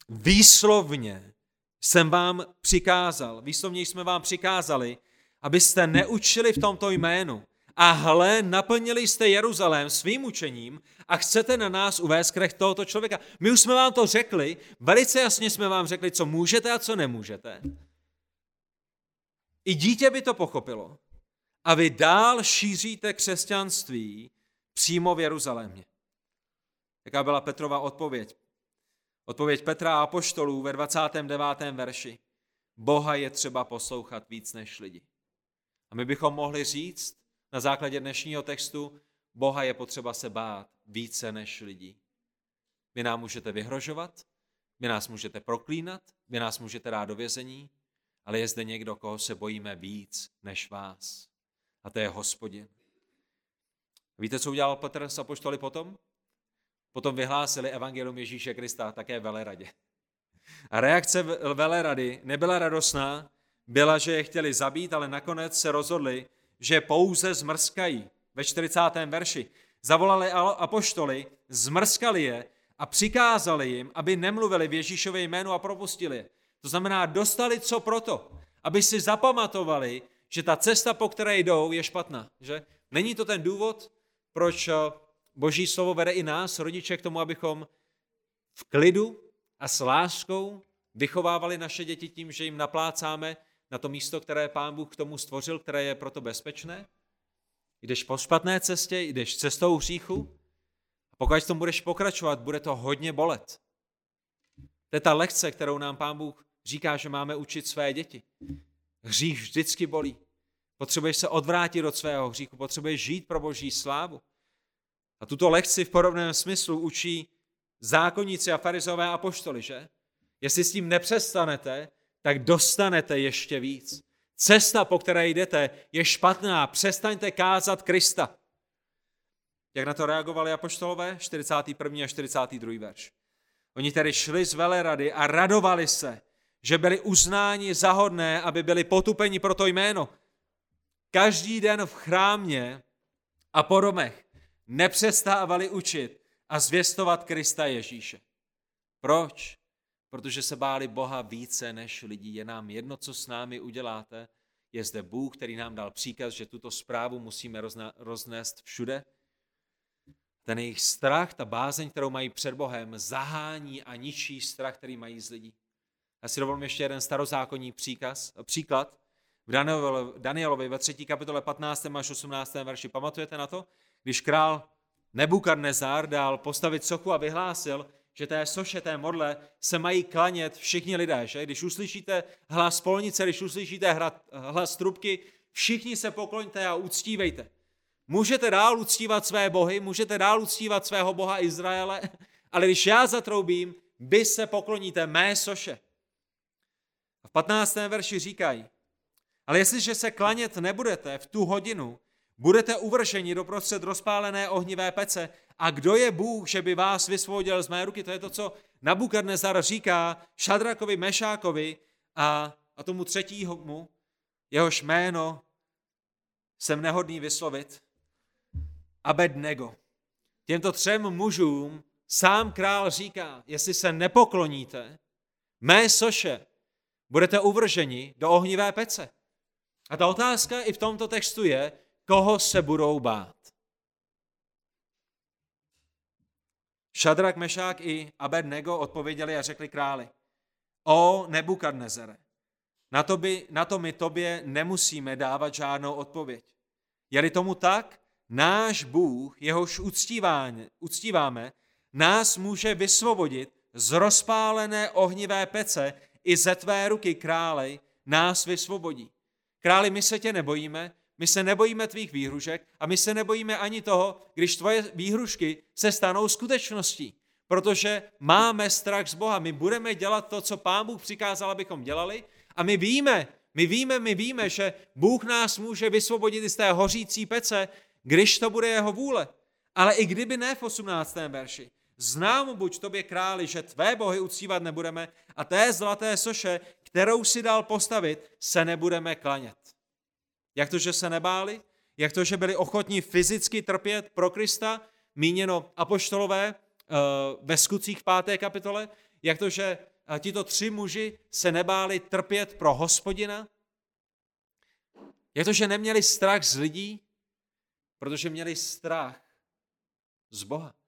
Speaker 1: Výslovně jsem vám přikázal, výslovně jsme vám přikázali, abyste neučili v tomto jménu, a hle, naplnili jste Jeruzalém svým učením a chcete na nás uvést krech tohoto člověka. My už jsme vám to řekli, velice jasně jsme vám řekli, co můžete a co nemůžete. I dítě by to pochopilo. A vy dál šíříte křesťanství přímo v Jeruzalémě. Jaká byla Petrova odpověď? Odpověď Petra a Apoštolů ve 29. verši. Boha je třeba poslouchat víc než lidi. A my bychom mohli říct, na základě dnešního textu, Boha je potřeba se bát více než lidí. Vy nám můžete vyhrožovat, vy nás můžete proklínat, vy nás můžete dát do vězení, ale je zde někdo, koho se bojíme víc než vás. A to je hospodin. Víte, co udělal Petr s apoštoly potom? Potom vyhlásili evangelium Ježíše Krista také veleradě. A reakce velerady nebyla radostná, byla, že je chtěli zabít, ale nakonec se rozhodli, že pouze zmrskají. Ve 40. verši zavolali apoštoli, zmrskali je a přikázali jim, aby nemluvili v Ježíšově jménu a propustili je. To znamená, dostali co proto, aby si zapamatovali, že ta cesta, po které jdou, je špatná. Že? Není to ten důvod, proč eh, Boží slovo vede i nás, rodiče, k tomu, abychom v klidu a s láskou vychovávali naše děti tím, že jim naplácáme na to místo, které pán Bůh k tomu stvořil, které je proto bezpečné? Jdeš po špatné cestě, jdeš cestou hříchu a pokud v tom budeš pokračovat, bude to hodně bolet. To je ta lekce, kterou nám pán Bůh říká, že máme učit své děti. Hřích vždycky bolí. Potřebuješ se odvrátit od svého hříchu, potřebuješ žít pro boží slávu. A tuto lekci v podobném smyslu učí zákonníci a farizové apoštoli, že? Jestli s tím nepřestanete, tak dostanete ještě víc. Cesta, po které jdete, je špatná. Přestaňte kázat Krista. Jak na to reagovali apoštolové? 41. a 42. verš. Oni tedy šli z velerady a radovali se, že byli uznáni za hodné, aby byli potupeni pro to jméno. Každý den v chrámě a po domech nepřestávali učit a zvěstovat Krista Ježíše. Proč? Protože se báli Boha více než lidí. Je nám jedno, co s námi uděláte. Je zde Bůh, který nám dal příkaz, že tuto zprávu musíme roznést všude. Ten jejich strach, ta bázeň, kterou mají před Bohem, zahání a ničí strach, který mají z lidí. Já si dovolím ještě jeden starozákonní příkaz, příklad. V Danielovi ve třetí kapitole 15. až 18. verši. Pamatujete na to? Když král Nebukadnezar dal postavit sochu a vyhlásil, že té soše, té modle se mají klanět všichni lidé. Že? Když uslyšíte hlas polnice, když uslyšíte hlas trubky, všichni se pokloňte a uctívejte. Můžete dál uctívat své bohy, můžete dál uctívat svého boha Izraele, [laughs] ale když já zatroubím, vy se pokloníte mé soše. A v 15. verši říkají, ale jestliže se klanět nebudete v tu hodinu, budete uvrženi do prostřed rozpálené ohnivé pece. A kdo je Bůh, že by vás vysvobodil z mé ruky? To je to, co Nabukadnezar říká Šadrakovi, Mešákovi a, a tomu třetímu, jehož jméno jsem nehodný vyslovit. Abednego. Těmto třem mužům sám král říká, jestli se nepokloníte, mé soše, budete uvrženi do ohnivé pece. A ta otázka i v tomto textu je, koho se budou bát. Šadrak, Mešák i Abednego odpověděli a řekli králi, o Nebukadnezere, na to, by, na to my tobě nemusíme dávat žádnou odpověď. Je-li tomu tak, náš Bůh, jehož uctíváme, nás může vysvobodit z rozpálené ohnivé pece i ze tvé ruky králej nás vysvobodí. Králi, my se tě nebojíme, my se nebojíme tvých výhrušek a my se nebojíme ani toho, když tvoje výhrušky se stanou skutečností. Protože máme strach z Boha. My budeme dělat to, co Pán Bůh přikázal, abychom dělali. A my víme, my víme, my víme, že Bůh nás může vysvobodit z té hořící pece, když to bude jeho vůle. Ale i kdyby ne v 18. verši. Znám buď tobě králi, že tvé bohy uctívat nebudeme a té zlaté soše, kterou si dal postavit, se nebudeme klanět. Jak to, že se nebáli? Jak to, že byli ochotní fyzicky trpět pro Krista? Míněno apoštolové eh, ve skutcích páté kapitole. Jak to, že eh, tito tři muži se nebáli trpět pro hospodina? Jak to, že neměli strach z lidí? Protože měli strach z Boha.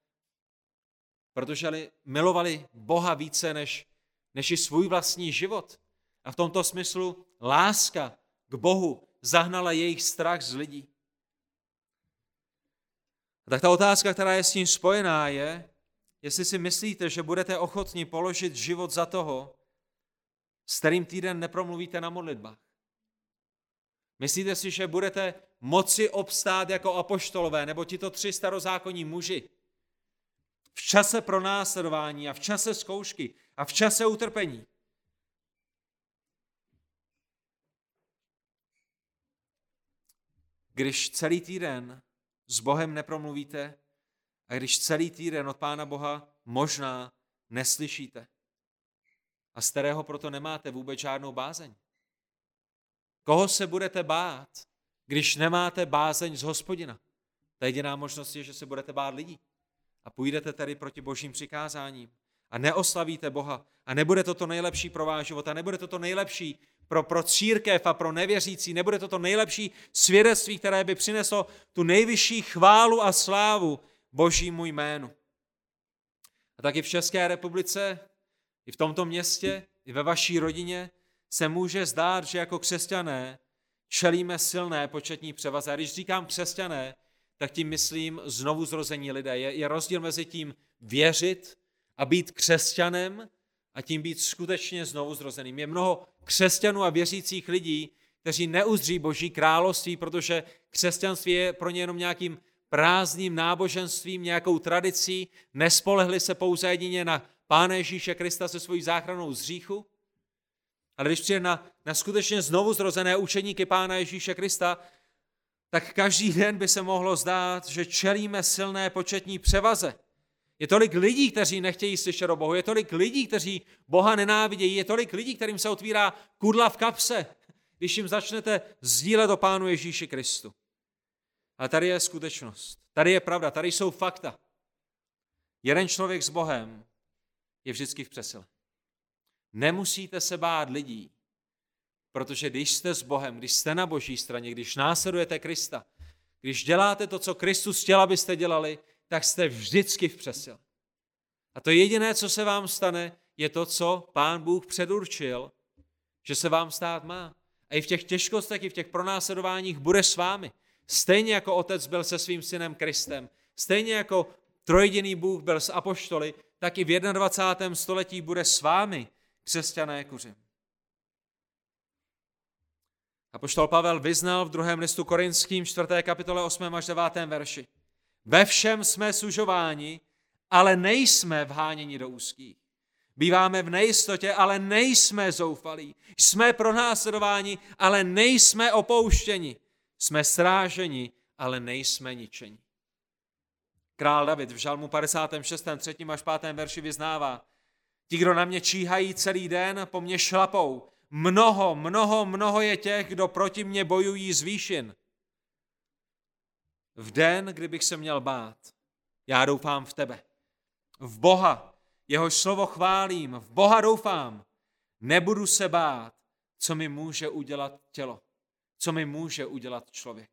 Speaker 1: Protože milovali Boha více než, než i svůj vlastní život. A v tomto smyslu láska k Bohu zahnala jejich strach z lidí. A tak ta otázka, která je s tím spojená, je, jestli si myslíte, že budete ochotni položit život za toho, s kterým týden nepromluvíte na modlitbách. Myslíte si, že budete moci obstát jako apoštolové nebo tito tři starozákonní muži v čase pronásledování a v čase zkoušky a v čase utrpení? Když celý týden s Bohem nepromluvíte a když celý týden od Pána Boha možná neslyšíte a z kterého proto nemáte vůbec žádnou bázeň. Koho se budete bát, když nemáte bázeň z hospodina? Ta jediná možnost je, že se budete bát lidí a půjdete tedy proti božím přikázáním a neoslavíte Boha a nebude to to nejlepší pro váš život a nebude to to nejlepší pro, pro církev a pro nevěřící, nebude to to nejlepší svědectví, které by přineslo tu nejvyšší chválu a slávu božímu jménu. A taky v České republice, i v tomto městě, i ve vaší rodině se může zdát, že jako křesťané čelíme silné početní převaze. A když říkám křesťané, tak tím myslím znovu zrození lidé. Je, je rozdíl mezi tím věřit a být křesťanem a tím být skutečně znovu zrozeným. Je mnoho křesťanů a věřících lidí, kteří neuzří Boží království, protože křesťanství je pro ně jenom nějakým prázdným náboženstvím, nějakou tradicí, nespolehli se pouze jedině na Pána Ježíše Krista se svojí záchranou z hříchu. Ale když přijde na, na skutečně znovu zrozené učeníky Pána Ježíše Krista, tak každý den by se mohlo zdát, že čelíme silné početní převaze. Je tolik lidí, kteří nechtějí slyšet o Bohu, je tolik lidí, kteří Boha nenávidějí, je tolik lidí, kterým se otvírá kudla v kapse, když jim začnete sdílet o Pánu Ježíši Kristu. Ale tady je skutečnost, tady je pravda, tady jsou fakta. Jeden člověk s Bohem je vždycky v přesile. Nemusíte se bát lidí, protože když jste s Bohem, když jste na boží straně, když následujete Krista, když děláte to, co Kristus chtěl, abyste dělali, tak jste vždycky v přesile. A to jediné, co se vám stane, je to, co Pán Bůh předurčil, že se vám stát má. A i v těch těžkostech, i v těch pronásledováních bude s vámi. Stejně jako otec byl se svým synem Kristem, stejně jako trojediný Bůh byl s apoštoly, tak i v 21. století bude s vámi, křesťané kuři. Apoštol Pavel vyznal v druhém listu Korinským 4. kapitole 8. až 9. verši. Ve všem jsme sužováni, ale nejsme vháněni do úzkých. Býváme v nejistotě, ale nejsme zoufalí. Jsme pronásledováni, ale nejsme opouštěni. Jsme sráženi, ale nejsme ničeni. Král David v žalmu 56. 3. až 5. verši vyznává, ti, kdo na mě číhají celý den, po mně šlapou. Mnoho, mnoho, mnoho je těch, kdo proti mně bojují z výšin. V den, kdybych se měl bát, já doufám v tebe. V Boha, jehož slovo chválím, v Boha doufám. Nebudu se bát, co mi může udělat tělo, co mi může udělat člověk.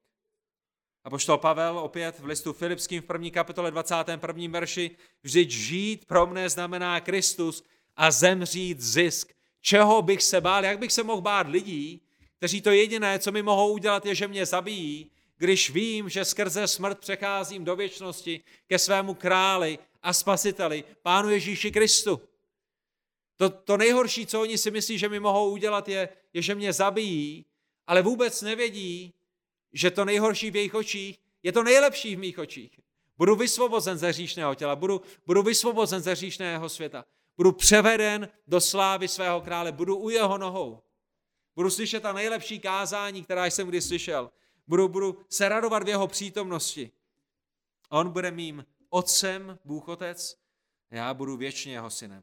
Speaker 1: A poštol Pavel opět v listu Filipským v první kapitole 21. verši, vždyť žít pro mne znamená Kristus a zemřít zisk. Čeho bych se bál, jak bych se mohl bát lidí, kteří to jediné, co mi mohou udělat, je, že mě zabijí, když vím, že skrze smrt přecházím do věčnosti ke svému králi a spasiteli, Pánu Ježíši Kristu. To, to nejhorší, co oni si myslí, že mi mohou udělat, je, je, že mě zabijí, ale vůbec nevědí, že to nejhorší v jejich očích je to nejlepší v mých očích. Budu vysvobozen ze hříšného těla, budu, budu vysvobozen ze hříšného světa. Budu převeden do slávy svého krále, budu u jeho nohou. Budu slyšet ta nejlepší kázání, která jsem kdy slyšel. Budu, budu se radovat v jeho přítomnosti. On bude mým otcem, Bůh Otec, a já budu věčně jeho synem.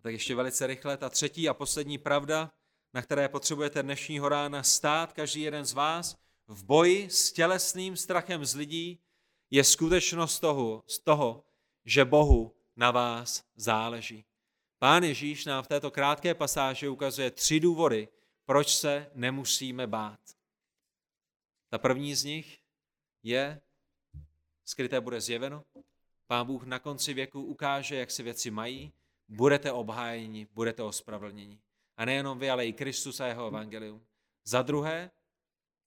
Speaker 1: Tak ještě velice rychle ta třetí a poslední pravda, na které potřebujete dnešního rána stát, každý jeden z vás, v boji s tělesným strachem z lidí, je skutečnost toho, z toho, že Bohu na vás záleží. Pán Ježíš nám v této krátké pasáži ukazuje tři důvody, proč se nemusíme bát. Ta první z nich je, skryté bude zjeveno, Pán Bůh na konci věku ukáže, jak si věci mají, budete obhájeni, budete ospravedlněni. A nejenom vy, ale i Kristus a jeho evangelium. Za druhé,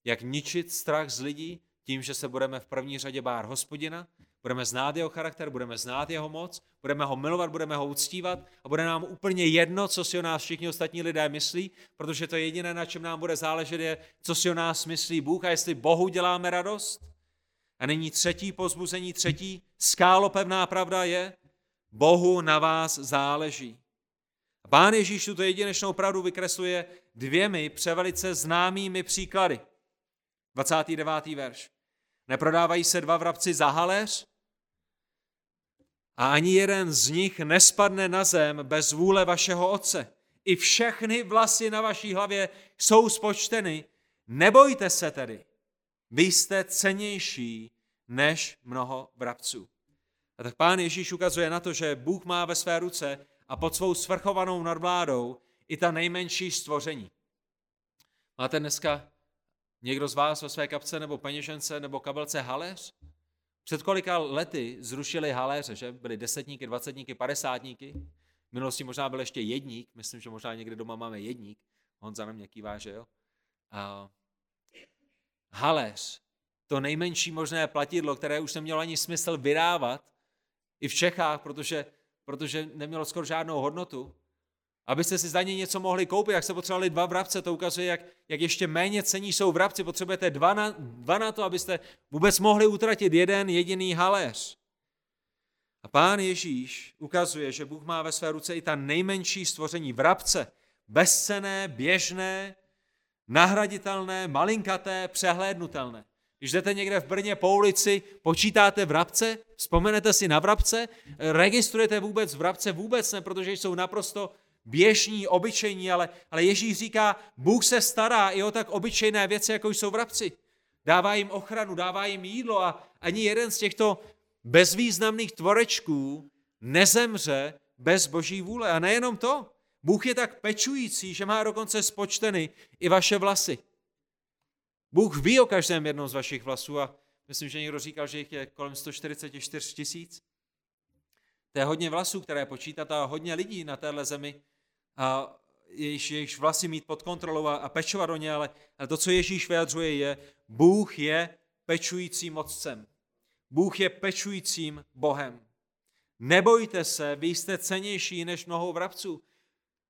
Speaker 1: jak ničit strach z lidí tím, že se budeme v první řadě bát hospodina, budeme znát jeho charakter, budeme znát jeho moc, budeme ho milovat, budeme ho uctívat a bude nám úplně jedno, co si o nás všichni ostatní lidé myslí, protože to jediné, na čem nám bude záležet, je, co si o nás myslí Bůh a jestli Bohu děláme radost. A nyní třetí pozbuzení, třetí skálopevná pravda je, Bohu na vás záleží. A pán Ježíš tuto jedinečnou pravdu vykresluje dvěmi převelice známými příklady. 29. verš. Neprodávají se dva vrabci za haléř? A ani jeden z nich nespadne na zem bez vůle vašeho otce. I všechny vlasy na vaší hlavě jsou spočteny. Nebojte se tedy. Vy jste cenější než mnoho vrabců. A tak pán Ježíš ukazuje na to, že Bůh má ve své ruce a pod svou svrchovanou nadvládou i ta nejmenší stvoření. Máte dneska někdo z vás ve své kapce nebo peněžence nebo kabelce haléř? Před kolika lety zrušili haléře, že? Byly desetníky, dvacetníky, padesátníky. V minulosti možná byl ještě jedník, myslím, že možná někde doma máme jedník. Honza na mě kývá, že jo? A haléř, to nejmenší možné platidlo, které už nemělo ani smysl vydávat, i v Čechách, protože protože nemělo skoro žádnou hodnotu. Abyste si za ně něco mohli koupit, jak se potřebovali dva vrabce, to ukazuje, jak, jak ještě méně cení jsou vrabci. Potřebujete dva na, dva na to, abyste vůbec mohli utratit jeden jediný haléř. A pán Ježíš ukazuje, že Bůh má ve své ruce i ta nejmenší stvoření, vrabce, bezcené, běžné, nahraditelné, malinkaté, přehlédnutelné. Když jdete někde v Brně po ulici, počítáte vrabce, vzpomenete si na vrabce, registrujete vůbec vrabce? Vůbec ne, protože jsou naprosto běžní, obyčejní, ale, ale Ježíš říká, Bůh se stará i o tak obyčejné věci, jako jsou vrabci. Dává jim ochranu, dává jim jídlo a ani jeden z těchto bezvýznamných tvorečků nezemře bez boží vůle. A nejenom to, Bůh je tak pečující, že má dokonce spočteny i vaše vlasy. Bůh ví o každém jednom z vašich vlasů a myslím, že někdo říkal, že jich je kolem 144 tisíc. To je hodně vlasů, které počítat a hodně lidí na téhle zemi, a jejichž, jejichž vlasy mít pod kontrolou a, a pečovat o ně, ale, ale to, co Ježíš vyjadřuje, je, Bůh je pečujícím otcem. Bůh je pečujícím Bohem. Nebojte se, vy jste cenější než mnoho vrabců.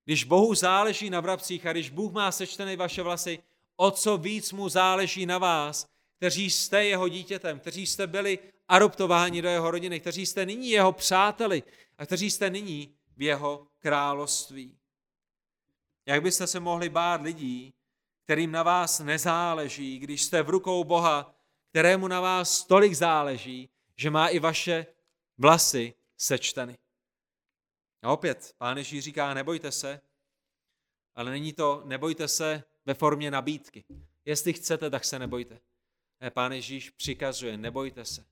Speaker 1: Když Bohu záleží na vrabcích a když Bůh má sečtené vaše vlasy, o co víc mu záleží na vás, kteří jste jeho dítětem, kteří jste byli adoptováni do jeho rodiny, kteří jste nyní jeho přáteli a kteří jste nyní v jeho království. Jak byste se mohli bát lidí, kterým na vás nezáleží, když jste v rukou Boha, kterému na vás tolik záleží, že má i vaše vlasy sečteny. A opět, pán Ježíš říká, nebojte se, ale není to nebojte se ve formě nabídky. Jestli chcete, tak se nebojte. Ne, pán Ježíš přikazuje, nebojte se.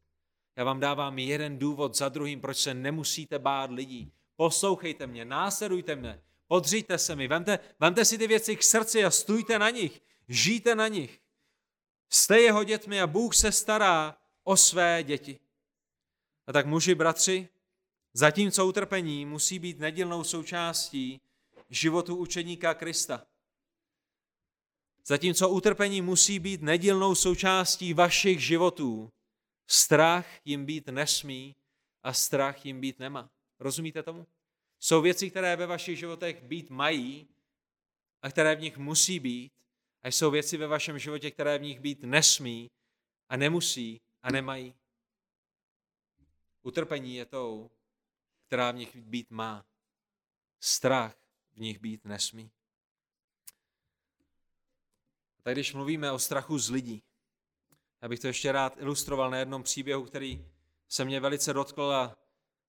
Speaker 1: Já vám dávám jeden důvod za druhým, proč se nemusíte bát lidí. Poslouchejte mě, následujte mě, podříte se mi, vemte, vemte si ty věci k srdci a stůjte na nich, žijte na nich. Jste jeho dětmi a Bůh se stará o své děti. A tak muži, bratři, zatímco utrpení musí být nedílnou součástí životu učeníka Krista. Zatímco utrpení musí být nedílnou součástí vašich životů, strach jim být nesmí a strach jim být nemá. Rozumíte tomu? Jsou věci, které ve vašich životech být mají a které v nich musí být, a jsou věci ve vašem životě, které v nich být nesmí a nemusí a nemají. Utrpení je tou, která v nich být má. Strach v nich být nesmí. Tak když mluvíme o strachu z lidí, já bych to ještě rád ilustroval na jednom příběhu, který se mě velice dotkl a,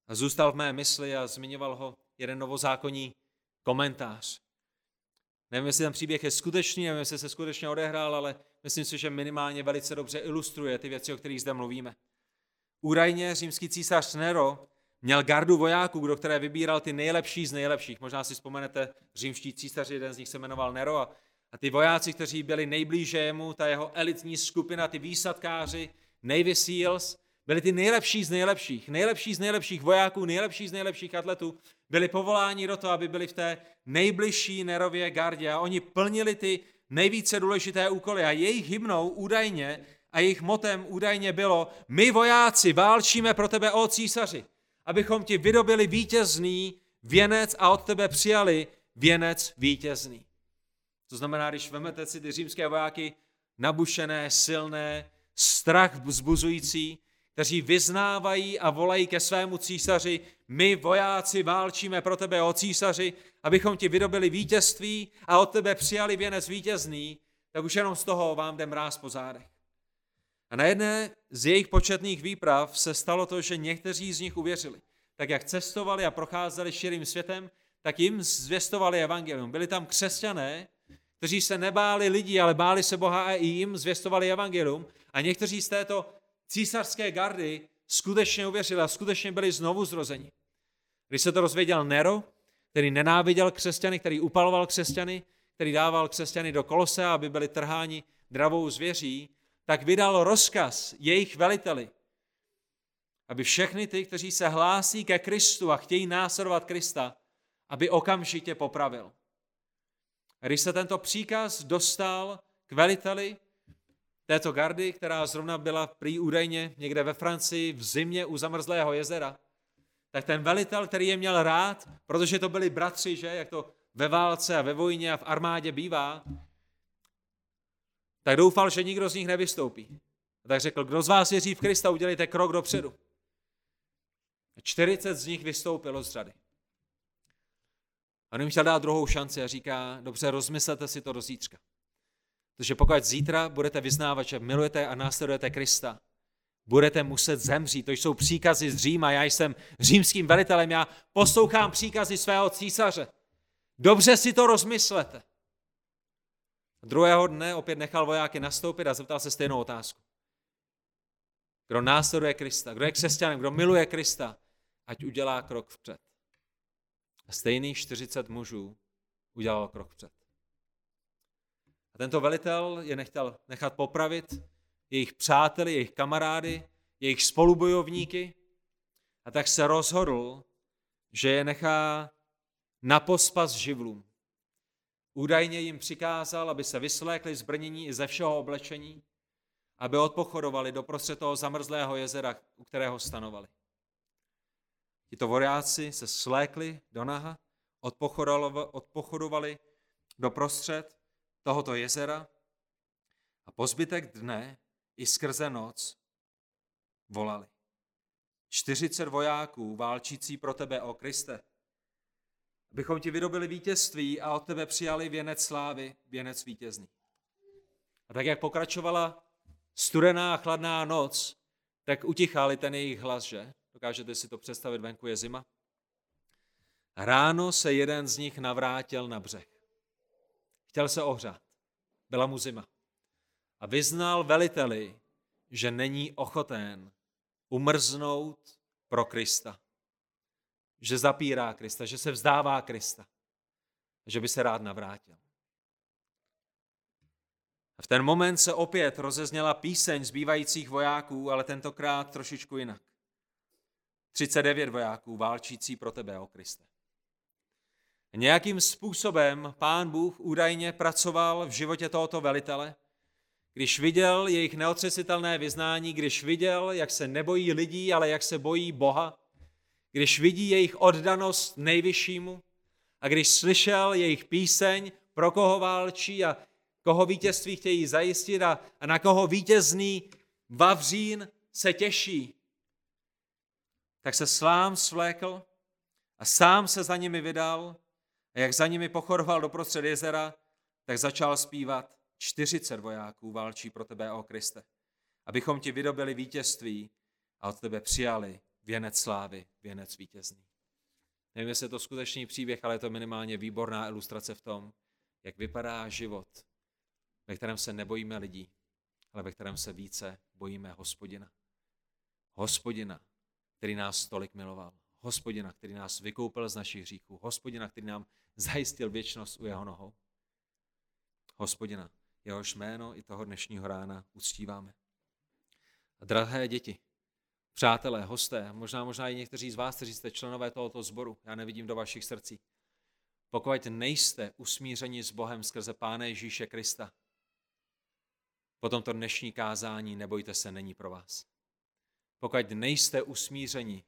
Speaker 1: zůstal v mé mysli a zmiňoval ho jeden novozákonní komentář. Nevím, jestli ten příběh je skutečný, nevím, jestli se skutečně odehrál, ale myslím si, že minimálně velice dobře ilustruje ty věci, o kterých zde mluvíme. Údajně římský císař Nero měl gardu vojáků, do které vybíral ty nejlepší z nejlepších. Možná si vzpomenete, římští císaři, jeden z nich se jmenoval Nero a, a ty vojáci, kteří byli nejblíže jemu, ta jeho elitní skupina, ty výsadkáři, Navy Seals, byli ty nejlepší z nejlepších, nejlepší z nejlepších vojáků, nejlepší z nejlepších atletů, byli povoláni do toho, aby byli v té nejbližší Nerově gardě a oni plnili ty nejvíce důležité úkoly a jejich hymnou údajně a jejich motem údajně bylo my vojáci válčíme pro tebe, o císaři, abychom ti vydobili vítězný věnec a od tebe přijali věnec vítězný. To znamená, když vemete si ty římské vojáky, nabušené, silné, strach vzbuzující, kteří vyznávají a volají ke svému císaři, my vojáci válčíme pro tebe, o císaři, abychom ti vydobili vítězství a od tebe přijali věnec vítězný, tak už jenom z toho vám jde mráz po zádech. A na jedné z jejich početných výprav se stalo to, že někteří z nich uvěřili. Tak jak cestovali a procházeli širým světem, tak jim zvěstovali evangelium. Byli tam křesťané, kteří se nebáli lidí, ale báli se Boha a i jim zvěstovali evangelium. A někteří z této císařské gardy skutečně uvěřili a skutečně byli znovu zrozeni. Když se to rozvěděl Nero, který nenáviděl křesťany, který upaloval křesťany, který dával křesťany do kolose, aby byli trháni dravou zvěří, tak vydal rozkaz jejich veliteli, aby všechny ty, kteří se hlásí ke Kristu a chtějí následovat Krista, aby okamžitě popravil. Když se tento příkaz dostal k veliteli této gardy, která zrovna byla prý údajně někde ve Francii v zimě u zamrzlého jezera, tak ten velitel, který je měl rád, protože to byli bratři, že, jak to ve válce a ve vojně a v armádě bývá, tak doufal, že nikdo z nich nevystoupí. A tak řekl, kdo z vás věří v Krista, udělejte krok dopředu. A 40 z nich vystoupilo z řady. A on jim chtěl dát druhou šanci a říká, dobře, rozmyslete si to do zítřka. Protože pokud zítra budete vyznávat, že milujete a následujete Krista, budete muset zemřít. To jsou příkazy z Říma, já jsem římským velitelem, já poslouchám příkazy svého císaře. Dobře si to rozmyslete. Druhého dne opět nechal vojáky nastoupit a zeptal se stejnou otázku. Kdo následuje Krista, kdo je křesťanem, kdo miluje Krista, ať udělá krok vpřed. A stejných 40 mužů udělal krok vpřed. A tento velitel je nechtěl nechat popravit jejich přáteli, jejich kamarády, jejich spolubojovníky a tak se rozhodl, že je nechá na pospas živlům. Údajně jim přikázal, aby se vyslékli zbrnění i ze všeho oblečení, aby odpochodovali do prostřed toho zamrzlého jezera, u kterého stanovali. Tito vojáci se slékli do naha, odpochodovali do prostřed tohoto jezera a po zbytek dne i skrze noc volali. 40 vojáků válčící pro tebe, o Kriste, abychom ti vydobili vítězství a od tebe přijali věnec slávy, věnec vítězný. A tak, jak pokračovala studená a chladná noc, tak utichali ten jejich hlas, že? Dokážete si to představit, venku je zima. Ráno se jeden z nich navrátil na břeh. Chtěl se ohřát. Byla mu zima. A vyznal veliteli, že není ochoten umrznout pro Krista. Že zapírá Krista, že se vzdává Krista. Že by se rád navrátil. A v ten moment se opět rozezněla píseň zbývajících vojáků, ale tentokrát trošičku jinak. 39 vojáků válčící pro tebe, o Kriste. Nějakým způsobem pán Bůh údajně pracoval v životě tohoto velitele, když viděl jejich neotřesitelné vyznání, když viděl, jak se nebojí lidí, ale jak se bojí Boha, když vidí jejich oddanost nejvyššímu a když slyšel jejich píseň, pro koho válčí a koho vítězství chtějí zajistit a, a na koho vítězný Vavřín se těší, tak se slám svlékl a sám se za nimi vydal a jak za nimi pochoroval doprostřed jezera, tak začal zpívat 40 vojáků válčí pro tebe, o Kriste, abychom ti vydobili vítězství a od tebe přijali věnec slávy, věnec vítězný. Nevím, jestli je to skutečný příběh, ale je to minimálně výborná ilustrace v tom, jak vypadá život, ve kterém se nebojíme lidí, ale ve kterém se více bojíme hospodina. Hospodina, který nás tolik miloval. Hospodina, který nás vykoupil z našich hříchů. Hospodina, který nám zajistil věčnost u jeho nohou. Hospodina, jehož jméno i toho dnešního rána uctíváme. A drahé děti, přátelé, hosté, možná, možná i někteří z vás, kteří jste členové tohoto sboru, já nevidím do vašich srdcí. Pokud nejste usmířeni s Bohem skrze Pána Ježíše Krista, potom to dnešní kázání, nebojte se, není pro vás. Pokud nejste usmířeni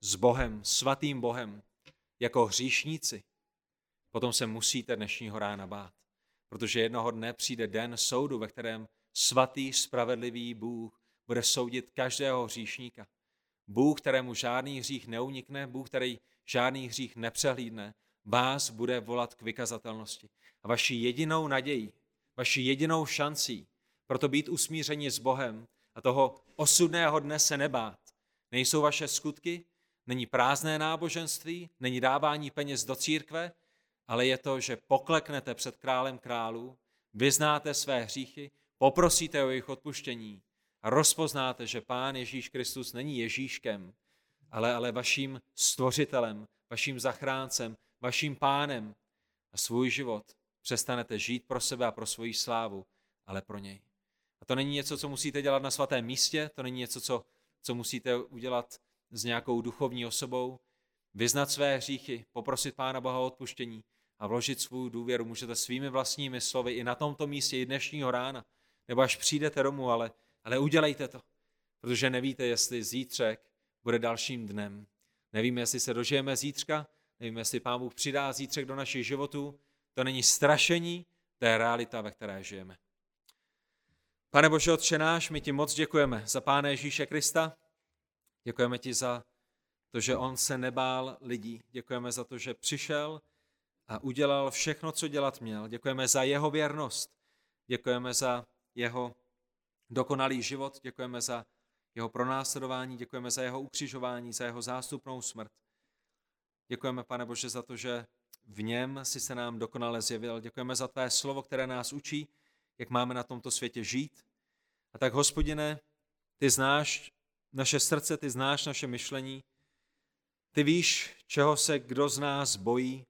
Speaker 1: s Bohem, svatým Bohem, jako hříšníci, potom se musíte dnešního rána bát. Protože jednoho dne přijde den soudu, ve kterém svatý, spravedlivý Bůh bude soudit každého hříšníka. Bůh, kterému žádný hřích neunikne, Bůh, který žádný hřích nepřehlídne, vás bude volat k vykazatelnosti. A vaší jedinou nadějí, vaší jedinou šancí proto být usmířeni s Bohem a toho osudného dne se nebát, nejsou vaše skutky, není prázdné náboženství, není dávání peněz do církve, ale je to, že pokleknete před králem králů, vyznáte své hříchy, poprosíte o jejich odpuštění a rozpoznáte, že Pán Ježíš Kristus není Ježíškem, ale, ale vaším stvořitelem, vaším zachráncem, vaším pánem a svůj život přestanete žít pro sebe a pro svoji slávu, ale pro něj. A to není něco, co musíte dělat na svatém místě, to není něco, co, co musíte udělat s nějakou duchovní osobou. Vyznat své hříchy, poprosit Pána Boha o odpuštění a vložit svou důvěru můžete svými vlastními slovy i na tomto místě, i dnešního rána, nebo až přijdete domů, ale, ale udělejte to, protože nevíte, jestli zítřek bude dalším dnem. Nevíme, jestli se dožijeme zítřka, nevíme, jestli Pán Bůh přidá zítřek do našich životů. To není strašení, to je realita, ve které žijeme. Pane Bože, Otče náš, my ti moc děkujeme za Pána Ježíše Krista. Děkujeme ti za to, že on se nebál lidí. Děkujeme za to, že přišel a udělal všechno, co dělat měl. Děkujeme za jeho věrnost, děkujeme za jeho dokonalý život, děkujeme za jeho pronásledování, děkujeme za jeho ukřižování, za jeho zástupnou smrt. Děkujeme, pane Bože, za to, že v něm si se nám dokonale zjevil. Děkujeme za tvé slovo, které nás učí, jak máme na tomto světě žít. A tak, hospodine, ty znáš naše srdce, ty znáš naše myšlení, ty víš, čeho se kdo z nás bojí.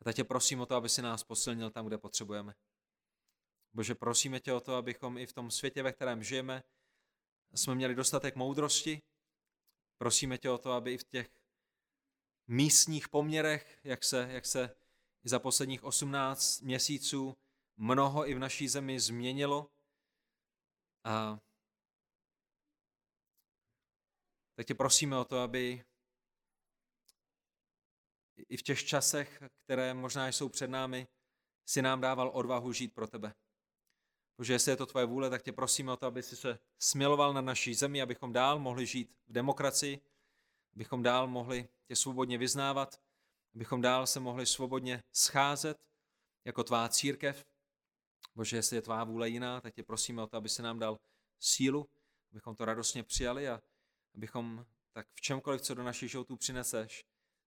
Speaker 1: A tak tě prosím o to, aby si nás posilnil tam, kde potřebujeme. Bože, prosíme tě o to, abychom i v tom světě, ve kterém žijeme, jsme měli dostatek moudrosti. Prosíme tě o to, aby i v těch místních poměrech, jak se, jak se za posledních 18 měsíců mnoho i v naší zemi změnilo. A tak tě prosíme o to, aby i v těch časech, které možná jsou před námi, si nám dával odvahu žít pro tebe. Bože, jestli je to tvoje vůle, tak tě prosíme o to, aby si se smiloval na naší zemi, abychom dál mohli žít v demokracii, abychom dál mohli tě svobodně vyznávat, abychom dál se mohli svobodně scházet jako tvá církev. Bože, jestli je tvá vůle jiná, tak tě prosíme o to, aby se nám dal sílu, abychom to radostně přijali a abychom tak v čemkoliv, co do našich životů přineseš,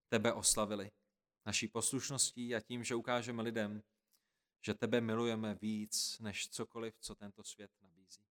Speaker 1: tebe oslavili. Naší poslušností a tím, že ukážeme lidem, že tebe milujeme víc než cokoliv, co tento svět nabízí.